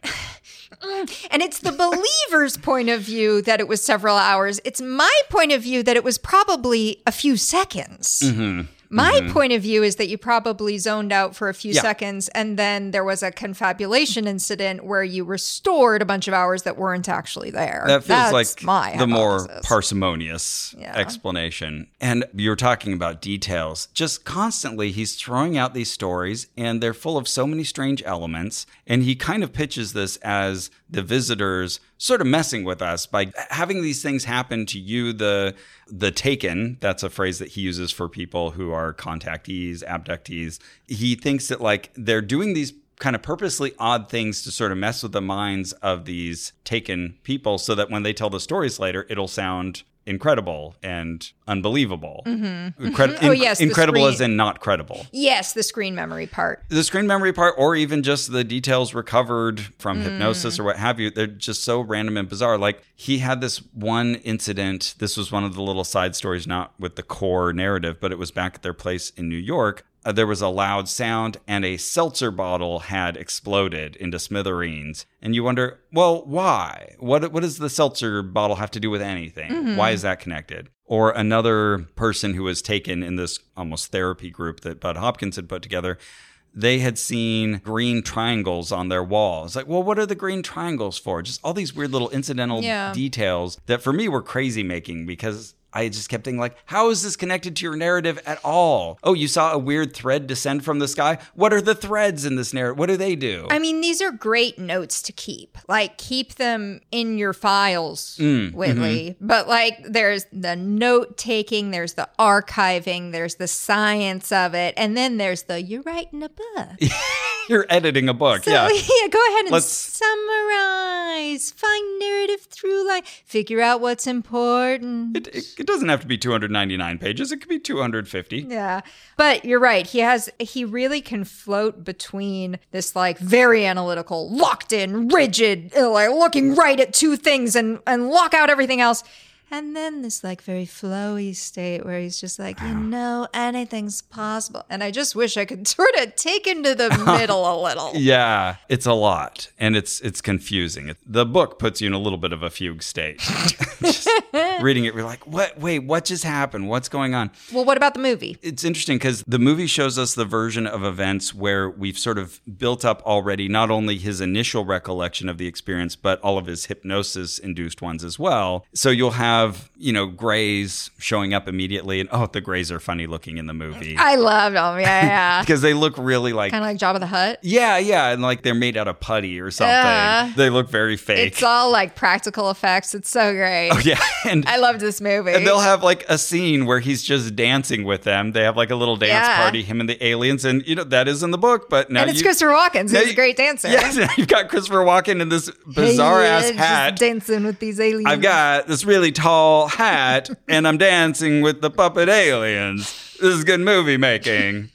and it's the believer's point of view that it was several hours. It's my point of view that it was probably a few seconds. Mm-hmm. My mm-hmm. point of view is that you probably zoned out for a few Yeah. seconds and then there was a confabulation incident where you restored a bunch of hours that weren't actually there. That feels That's like my the more parsimonious Yeah. explanation. And you're talking about details. Just constantly, he's throwing out these stories, and they're full of so many strange elements. And he kind of pitches this as the visitors sort of messing with us by having these things happen to you. The the taken that's a phrase that he uses for people who are contactees, abductees. He thinks that like they're doing these kind of purposely odd things to sort of mess with the minds of these taken people so that when they tell the stories later, it'll sound incredible and unbelievable. Incredi- Oh, yes, incredible screen- as in not credible. Yes, the screen memory part. The screen memory part, or even just the details recovered from Mm. hypnosis or what have you, they're just so random and bizarre. Like he had this one incident. This was one of the little side stories, not with the core narrative, but it was back at their place in New York. Uh, there was a loud sound, and a seltzer bottle had exploded into smithereens. And you wonder, well, why? What what does the seltzer bottle have to do with anything? Why is that connected? Or another person who was taken in this almost therapy group that Bud Hopkins had put together they had seen green triangles on their walls. Like, well, what are the green triangles for? Just all these weird little incidental Yeah. details that for me were crazy making because I just kept thinking, like, how is this connected to your narrative at all? Oh, you saw a weird thread descend from the sky. What are the threads in this narrative? What do they do? I mean, these are great notes to keep. Like, keep them in your files, Mm, Whitley. mm-hmm. But, like, there's the note taking, there's the archiving, there's the science of it, and then there's the you're writing a book. You're editing a book. So, yeah. yeah, go ahead and Let's- summarize, find narrative through line, figure out what's important. It, it, it doesn't have to be 299 pages. It could be 250. Yeah. But you're right. He has he really can float between this like very analytical, locked in, rigid, uh, like looking right at two things and and lock out everything else. And then this like very flowy state where he's just like, you know, anything's possible. And I just wish I could sort of take into the middle a little. Yeah, it's a lot, and it's it's confusing. The book puts you in a little bit of a fugue state. Just reading it, we're like, "What? Wait, what just happened? What's going on?" Well, what about the movie? It's interesting because the movie shows us the version of events where we've sort of built up already not only his initial recollection of the experience, but all of his hypnosis induced ones as well. So you'll have, you know, grays showing up immediately, and oh, the grays are funny looking in the movie I loved them. Yeah, yeah. because they look really like kind of like Jabba the Hutt. yeah, yeah, and like they're made out of putty or something. Yeah. They look very fake. It's all like practical effects. It's so great. oh yeah, and I loved this movie. and they'll have like a scene where he's just dancing with them. They have like a little dance Yeah. party, him and the aliens, and you know that is in the book. But now and it's you, Christopher Walken. He's you- a great dancer. Yes, you've got Christopher Walken in this bizarre Hey, ass hat. dancing with these aliens. I've got this really tall hat, and I'm dancing with the puppet aliens. This is good movie making.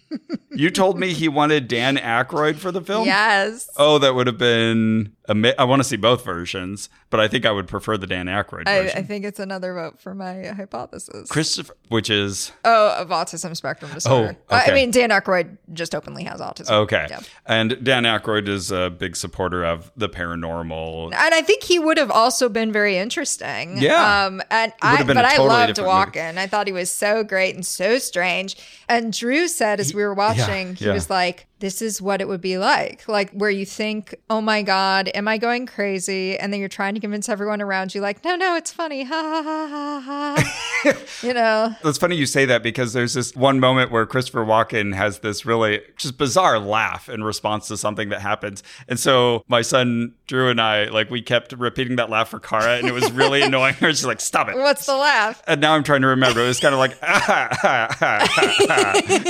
You told me he wanted Dan Aykroyd for the film. Yes. Oh, that would have been. Ama- I want to see both versions, but I think I would prefer the Dan Aykroyd I, version. I think it's another vote for my hypothesis. Christopher, which is oh, of autism spectrum disorder. Oh, I- okay. I mean, Dan Aykroyd just openly has autism. okay, Yeah. and Dan Aykroyd is a big supporter of the paranormal. And I think he would have also been very interesting. Yeah. Um, and I, but a I totally loved movie. Walken. I thought he was so great and so strange. And Drew said as we were watching, he yeah. was like, "This is what it would be like, like where you think, oh my god, am I going crazy?" And then you're trying to convince everyone around you, like, "No, no, it's funny." Ha ha ha ha ha. you know. It's funny you say that because there's this one moment where Christopher Walken has this really just bizarre laugh in response to something that happens. And so my son Drew and I, like, we kept repeating that laugh for Kara, and it was really annoying her. She's like, stop it. What's the laugh? And now I'm trying to remember. It was kind of like,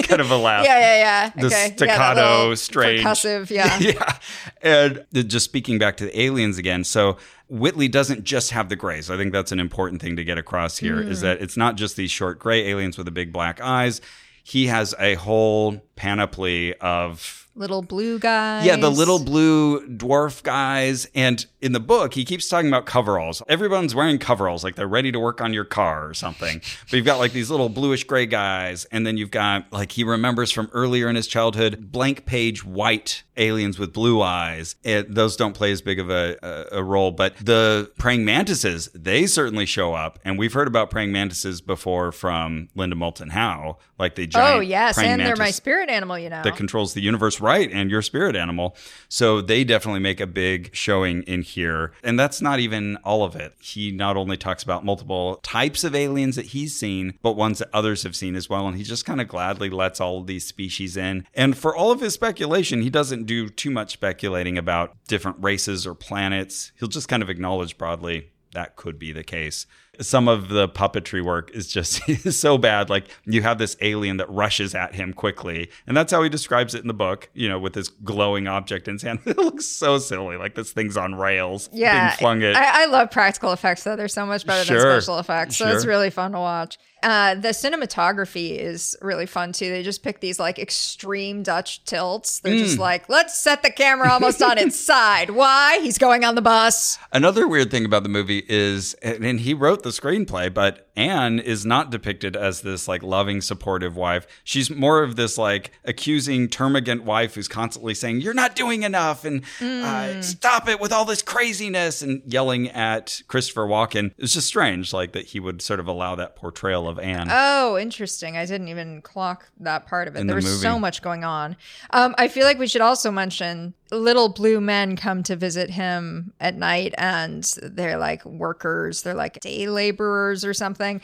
kind of a laugh. Yeah, yeah, yeah. Okay. yeah, little strange. percussive. Yeah. yeah. And just speaking back to the aliens again. So Whitley doesn't just have the grays. I think that's an important thing to get across here is Mm. that it's not just these short gray aliens with the big black eyes. He has a whole panoply of Little blue guys. yeah, the little blue dwarf guys. And in the book, he keeps talking about coveralls. Everyone's wearing coveralls, like they're ready to work on your car or something. but you've got like these little bluish gray guys. And then you've got, like, he remembers from earlier in his childhood, blank page white aliens with blue eyes. It, those don't play as big of a, a, a role. But the praying mantises, they certainly show up. And we've heard about praying mantises before from Linda Moulton Howe, like the oh, giant Oh yes, and they're my spirit animal. You know. that controls the universe right and your spirit animal. So they definitely make a big showing in here. And that's not even all of it. He not only talks about multiple types of aliens that he's seen, but ones that others have seen as well. And he just kind of gladly lets all of these species in. And for all of his speculation, he doesn't do too much speculating about different races or planets. He'll just kind of acknowledge broadly that could be the case. Some of the puppetry work is just so bad. Like you have this alien that rushes at him quickly, and that's how he describes it in the book. You know, with this glowing object in his hand. It looks so silly, like this thing's on rails, yeah, being flung at. I, I love practical effects though. They're so much better Sure. than special effects. So it's really fun to watch. Uh, the cinematography is really fun too. They just pick these like extreme Dutch tilts. They're just Mm. like, let's set the camera almost on its side. Why? He's going on the bus. Another weird thing about the movie is, and he wrote the screenplay, but Anne is not depicted as this like loving, supportive wife. She's more of this like accusing, termagant wife who's constantly saying, "You're not doing enough," and uh, "Stop it with all this craziness," and yelling at Christopher Walken. It's just strange, like that he would sort of allow that portrayal of Anne. Oh, interesting. I didn't even clock that part of it. In there the was so much going on. Um, I feel like we should also mention little blue men come to visit him at night and they're like workers, they're like day laborers or something.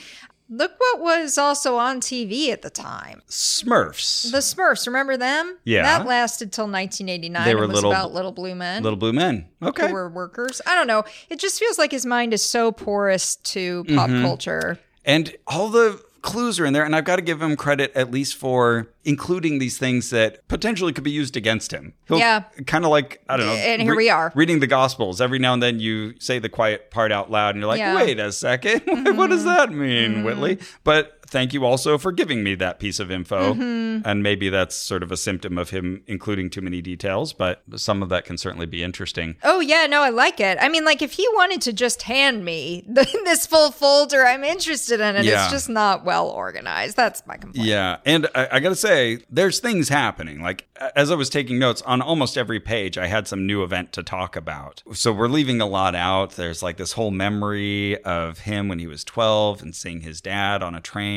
Look what was also on TV at the time. Smurfs, The Smurfs, remember them? Yeah. That lasted till 1989. They were little- about little blue men. little blue men. Okay, who were workers. I don't know. It just feels like his mind is so porous to pop Mm-hmm. culture. And all the clues are in there. And I've got to give him credit at least for including these things that potentially could be used against him. He'll Yeah. Kind of like, I don't know. And here we are. Reading the Gospels. Every now and then you say the quiet part out loud and you're like, Yeah. wait a 2nd what does mm-hmm. that mean, mm-hmm. Whitley? But thank you also for giving me that piece of info. Mm-hmm. And maybe that's sort of a symptom of him including too many details, but some of that can certainly be interesting. Oh yeah, no, I like it. I mean, like if he wanted to just hand me the, this full folder, I'm interested in it. Yeah. It's just not well organized. That's my complaint. Yeah, and I, I got to say, there's things happening. Like as I was taking notes on almost every page, I had some new event to talk about. So we're leaving a lot out. There's like this whole memory of him when he was 12 and seeing his dad on a train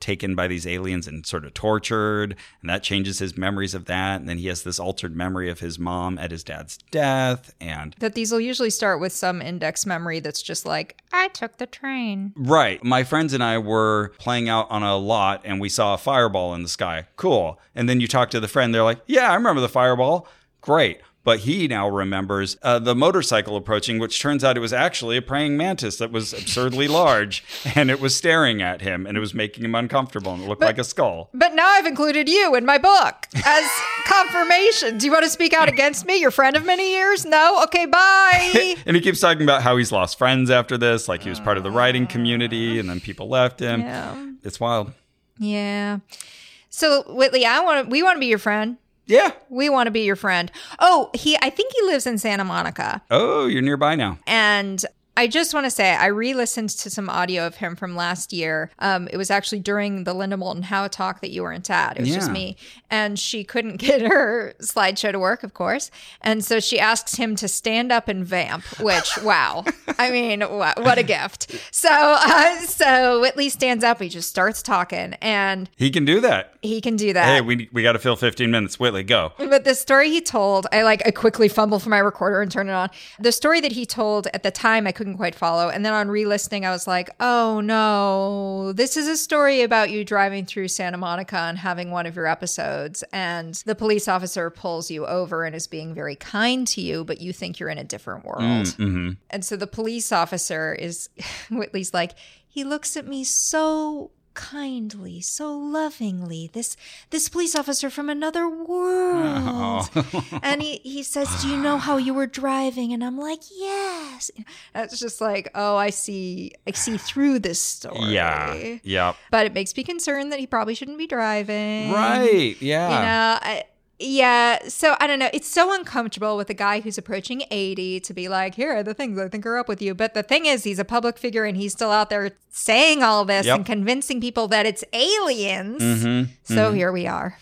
taken by these aliens and sort of tortured, and that changes his memories of that. And then he has this altered memory of his mom at his dad's death, and That these will usually start with some index memory that's just like, I took the train. Right. My friends and I were playing out on a lot and we saw a fireball in the sky. Cool. And then you talk to the friend, they're like, Yeah, I remember the fireball. Great. But he now remembers uh, the motorcycle approaching, which turns out it was actually a praying mantis that was absurdly large and it was staring at him and it was making him uncomfortable and it looked like a skull. But now I've included you in my book as confirmation. Do you want to speak out against me? Your friend of many years? No? Okay, bye. And he keeps talking about how he's lost friends after this, like he was part of the writing community and then people left him. Yeah. It's wild. yeah. So Whitley, I want we want to be your friend. Yeah. We want to be your friend. Oh, he I think he lives in Santa Monica. Oh, you're nearby now. And I just want to say, I re listened to some audio of him from last year. Um, it was actually during the Linda Moulton Howe talk that you weren't at. It was just me. And she couldn't get her slideshow to work, of course. And so she asks him to stand up and vamp, which, wow. I mean, wha- what a gift. So, uh, so Whitley stands up. He just starts talking and He can do that. he can do that. Hey, we we got to fill 15 minutes. Whitley, go. But the story he told, I like I quickly fumble for my recorder and turn it on. The story that he told at the time I couldn't quite follow, and then on re-listening I was like, "Oh no, this is a story about you driving through Santa Monica and having one of your episodes, and the police officer pulls you over and is being very kind to you, but you think you're in a different world. mm-hmm. And so the police officer is, Whitley's like, he looks at me so kindly, so lovingly. This this police officer from another world. Oh. and he, he says, Do you know how you were driving? And I'm like, Yes. That's just like, oh, I see I see through this story. Yeah. Yep. But it makes me concerned that he probably shouldn't be driving. Right. Yeah. You know, I, yeah. So I don't know. It's so uncomfortable with a guy who's approaching 80 to be like, here are the things I think are up with you. But the thing is, he's a public figure and he's still out there saying all this Yep. and convincing people that it's aliens. Mhm, So here we are.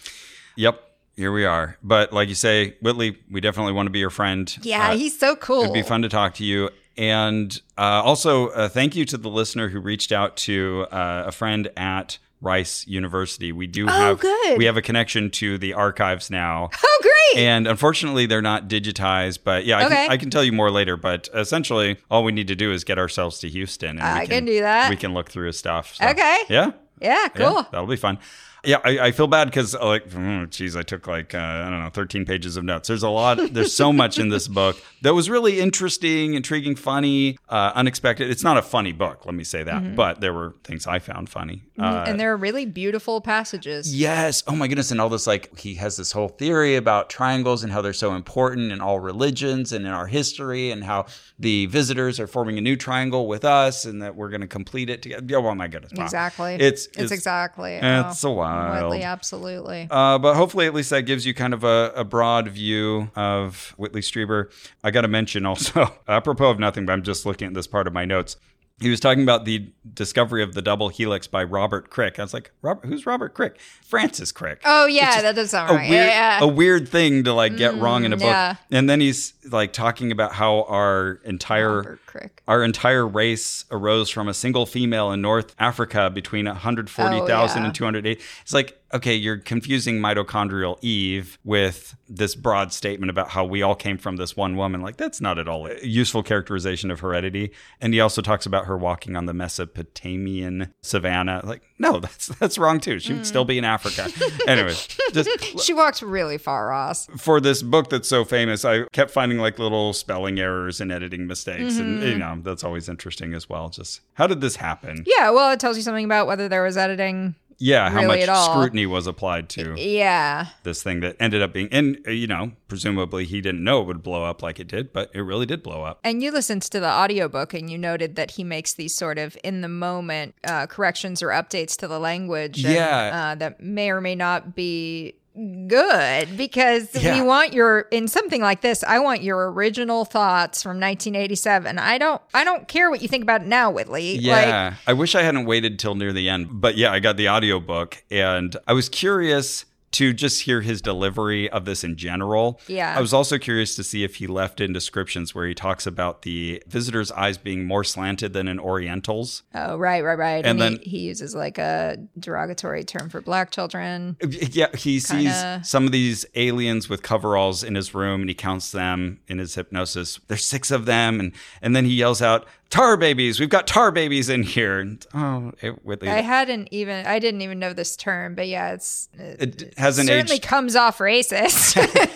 Yep. Here we are. But like you say, Whitley, we definitely want to be your friend. Yeah, Uh, he's so cool. It'd be fun to talk to you. And uh, also, uh, thank you to the listener who reached out to uh, a friend at Rice University. We do oh, have good. we have a connection to the archives now. Oh, great. And unfortunately, they're not digitized. But yeah, I, Okay. can, I can tell you more later. But essentially, all we need to do is get ourselves to Houston. And I we can do that. We can look through his stuff. So, Okay. Yeah. yeah, Yeah, cool. that'll be fun. Yeah, I, I feel bad because like, mm, geez, I took like uh, I don't know, thirteen pages of notes. There's a lot. There's so much in this book that was really interesting, intriguing, funny, uh, unexpected. It's not a funny book, let me say that, but there were things I found funny. Uh, Mm-hmm. and there are really beautiful passages. Yes. Oh my goodness. And all this, like, he has this whole theory about triangles and how they're so important in all religions and in our history, and how the visitors are forming a new triangle with us and that we're going to complete it together. Oh my goodness. Wow. Exactly. It's, It's, exactly. It's oh, a wild. Whitley, absolutely. Uh, but hopefully, at least that gives you kind of a, a broad view of Whitley Strieber. I got to mention also, apropos of nothing, but I'm just looking at this part of my notes. He was talking about the discovery of the double helix by Robert Crick. I was like, Robert, who's Robert Crick? Francis Crick. oh, yeah, that does sound a right. weird, yeah, a weird thing to like get wrong in a mm, book. yeah. And then he's like talking about how our entire Crick. our entire race arose from a single female in North Africa between 140,000 Oh, yeah. and 208. It's like, okay, you're confusing mitochondrial Eve with this broad statement about how we all came from this one woman. Like, that's not at all a useful characterization of heredity. And he also talks about her walking on the Mesopotamian savannah. Like, no, that's that's wrong too. She would still be in Africa. Anyways, just She walked really far, Ross. for this book that's so famous, I kept finding like little spelling errors and editing mistakes, and Mm-hmm. you know that's always interesting as well. Just how did this happen? Yeah, well, it tells you something about whether there was editing. Yeah, how Really much scrutiny was applied to Yeah. this thing that ended up being, and uh, you know, presumably he didn't know it would blow up like it did, but it really did blow up. And you listened to the audiobook and you noted that he makes these sort of in the moment uh, corrections or updates to the language. and, Yeah. uh, that may or may not be good because Yeah. we want your in something like this i want your original thoughts from 1987 i don't i don't care what you think about it now whitley like Yeah. I wish I hadn't waited till near the end. But yeah, I got the audiobook and I was curious to just hear his delivery of this in general. Yeah. I was also curious to see if he left in descriptions where he talks about the visitor's eyes being more slanted than an Oriental's. oh right right right And and, then- he, he uses like a derogatory term for black children Yeah, he sees Kinda- some of these aliens with coveralls in his room and he counts them in his hypnosis. There's six of them and and then he yells out, "Tar babies! We've got tar babies in here!" And, oh, it, Whitley, i hadn't even i didn't even know this term but yeah it's it, it hasn't certainly aged comes off racist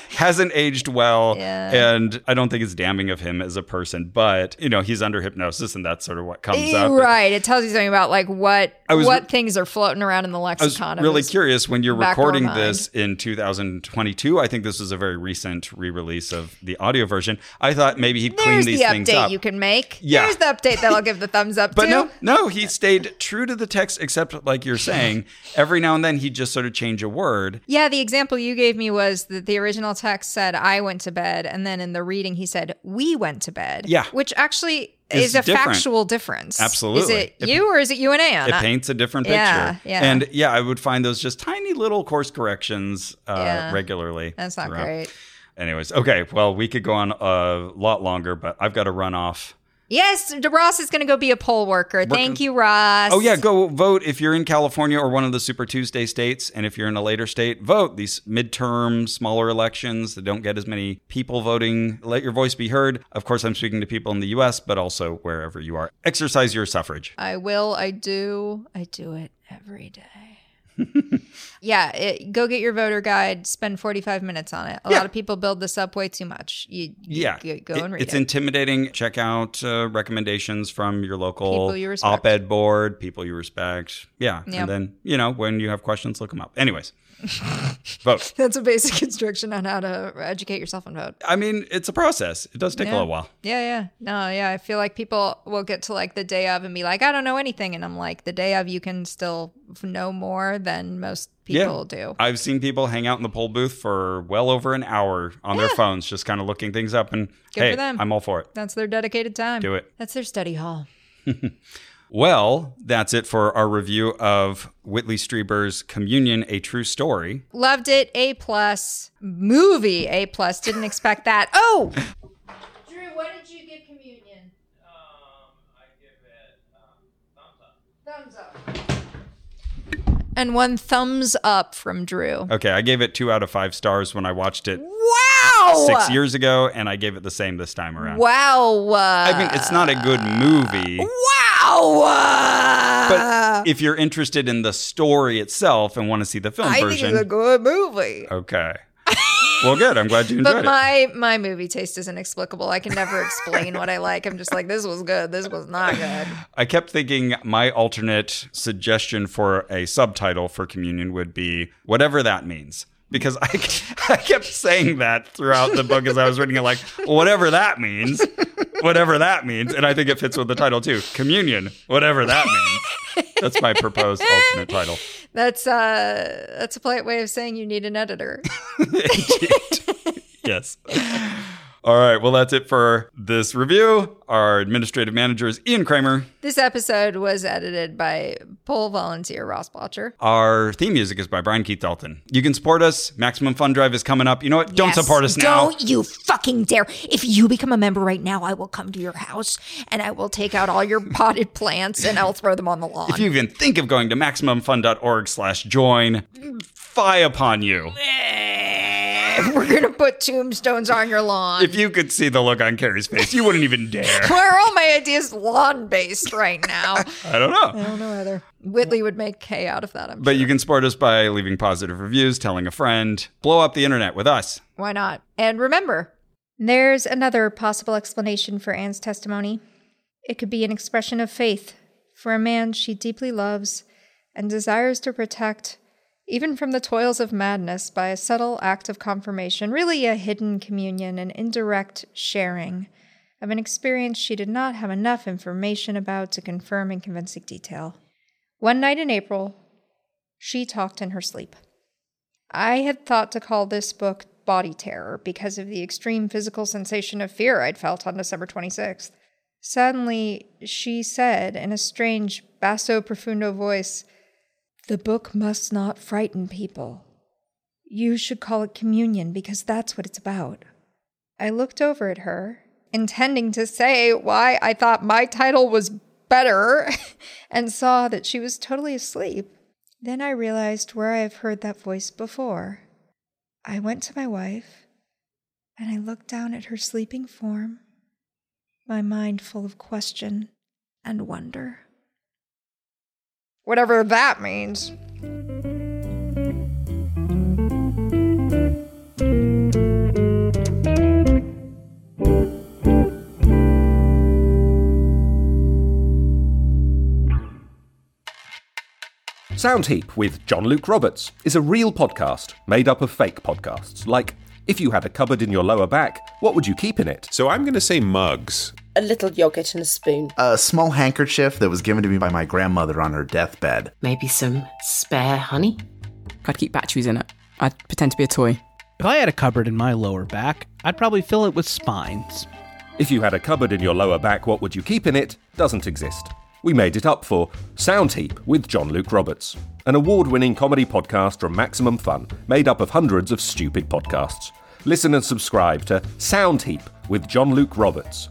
hasn't aged well Yeah. and i don't think it's damning of him as a person but you know he's under hypnosis and that's sort of what comes up right it tells you something about like what was what things are floating around in the lexicon. I was really curious when you're back of our recording this in 2022. I think this was a very recent re-release of the audio version. I thought maybe he'd clean There's these the things update up. you can make. Yeah. There's the update that I'll give the thumbs up but to. no, no, he stayed true to the text, except like you're saying, every now and then he'd just sort of change a word. Yeah, the example you gave me was that the original text said I went to bed, and then in the reading he said we went to bed. Yeah. which actually Is is, a different. factual difference. Absolutely. Is it It- you or is it you and Anne? It paints a different picture. Yeah, yeah. And yeah, I would find those just tiny little course corrections uh, Yeah. regularly. That's not throughout. great. Anyways, okay. Well, we could go on a lot longer, but I've got to run off Yes, Ross is going to go be a poll worker. Thank you, Ross. Oh yeah, go vote if you're in California or one of the Super Tuesday states, and if you're in a later state, vote. These midterm, smaller elections that don't get as many people voting, let your voice be heard. Of course, I'm speaking to people in the U.S., but also wherever you are. Exercise your suffrage. I will. I do. I do it every day. yeah, it, go get your voter guide. Spend 45 minutes on it. A Yeah. lot of people build this up way too much. You, you Yeah, go, go It- and read it. it's it. intimidating. Check out uh, recommendations from your local you op-ed board, people you respect. Yeah, Yep. and then you know when you have questions, look them up. Anyways, vote. That's a basic instruction on how to educate yourself and vote. I mean, it's a process. It does take a little while. Yeah, yeah. No, yeah. I feel like people will get to like the day of and be like, I don't know anything. And I'm like, the day of, you can still know more than most people do. I've seen people hang out in the poll booth for well over an hour on their phones, just kind of looking things up. And Good hey, for them. I'm all for it. That's their dedicated time. Do it. That's their study hall. Well, that's it for our review of Whitley Strieber's Communion: A True Story. Loved it. A plus. Movie A plus. Didn't expect that. Oh! Drew, what did you give communion? Um, I give it thumbs up. Thumbs up. And one thumbs up from Drew. Okay, I gave it two out of five stars when I watched it Wow! six years ago, and I gave it the same this time around. Wow! I mean, it's not a good movie, Wow! But if you're interested in the story itself and want to see the film I think version, it's a good movie. okay. well, good. I'm glad you enjoyed But it. my my movie taste is inexplicable. I can never explain what I like. I'm just like, this was good. This was not good. I kept thinking my alternate suggestion for a subtitle for communion would be whatever that means. Because I, I kept saying that throughout the book as I was reading it, like, whatever that means, whatever that means. And I think it fits with the title too communion, whatever that means. That's my proposed alternate title. That's uh that's a polite way of saying you need an editor. Yes. All right. Well, that's it for this review. Our administrative manager is Ian Kramer. This episode was edited by poll volunteer Ross Blocker. Our theme music is by Brian Keith Dalton. You can support us. Maximum Fun Drive is coming up. You know what? Don't Yes. support us now. Don't you fucking dare. If you become a member right now, I will come to your house and I will take out all your potted plants and I'll throw them on the lawn. If you even think of going to maximumfun.org slash join, fie upon you. We're gonna put tombstones on your lawn. If you could see the look on Carrie's face, you wouldn't even dare. Why are all my ideas lawn based right now? I don't know. I don't know either. Whitley would make hay out of that. I'm But sure. you can support us by leaving positive reviews, telling a friend, blow up the internet with us. Why not? And remember, there's another possible explanation for Anne's testimony. It could be an expression of faith for a man she deeply loves and desires to protect, even from the toils of madness, by a subtle act of confirmation, really a hidden communion, an indirect sharing of an experience she did not have enough information about to confirm in convincing detail. One night in April, she talked in her sleep. I had thought to call this book Body Terror because of the extreme physical sensation of fear I'd felt on December 26th. Suddenly, she said in a strange basso profundo voice, The book must not frighten people. You should call it Communion because that's what it's about. I looked over at her, intending to say why I thought my title was better, and saw that she was totally asleep. Then I realized where I have heard that voice before. I went to my wife and I looked down at her sleeping form, my mind full of question and wonder. Whatever that means. Soundheap with John Luke Roberts is a real podcast made up of fake podcasts. Like, if you had a cupboard in your lower back, what would you keep in it? So I'm going to say mugs. A little yogurt and a spoon. A small handkerchief that was given to me by my grandmother on her deathbed. Maybe some spare honey. I'd keep batteries in it. I'd pretend to be a toy. If I had a cupboard in my lower back, I'd probably fill it with spines. If you had a cupboard in your lower back, what would you keep in it? Doesn't exist. We made it up for Soundheap with John Luke Roberts, an award winning comedy podcast from Maximum Fun, made up of hundreds of stupid podcasts. Listen and subscribe to Soundheap with John Luke Roberts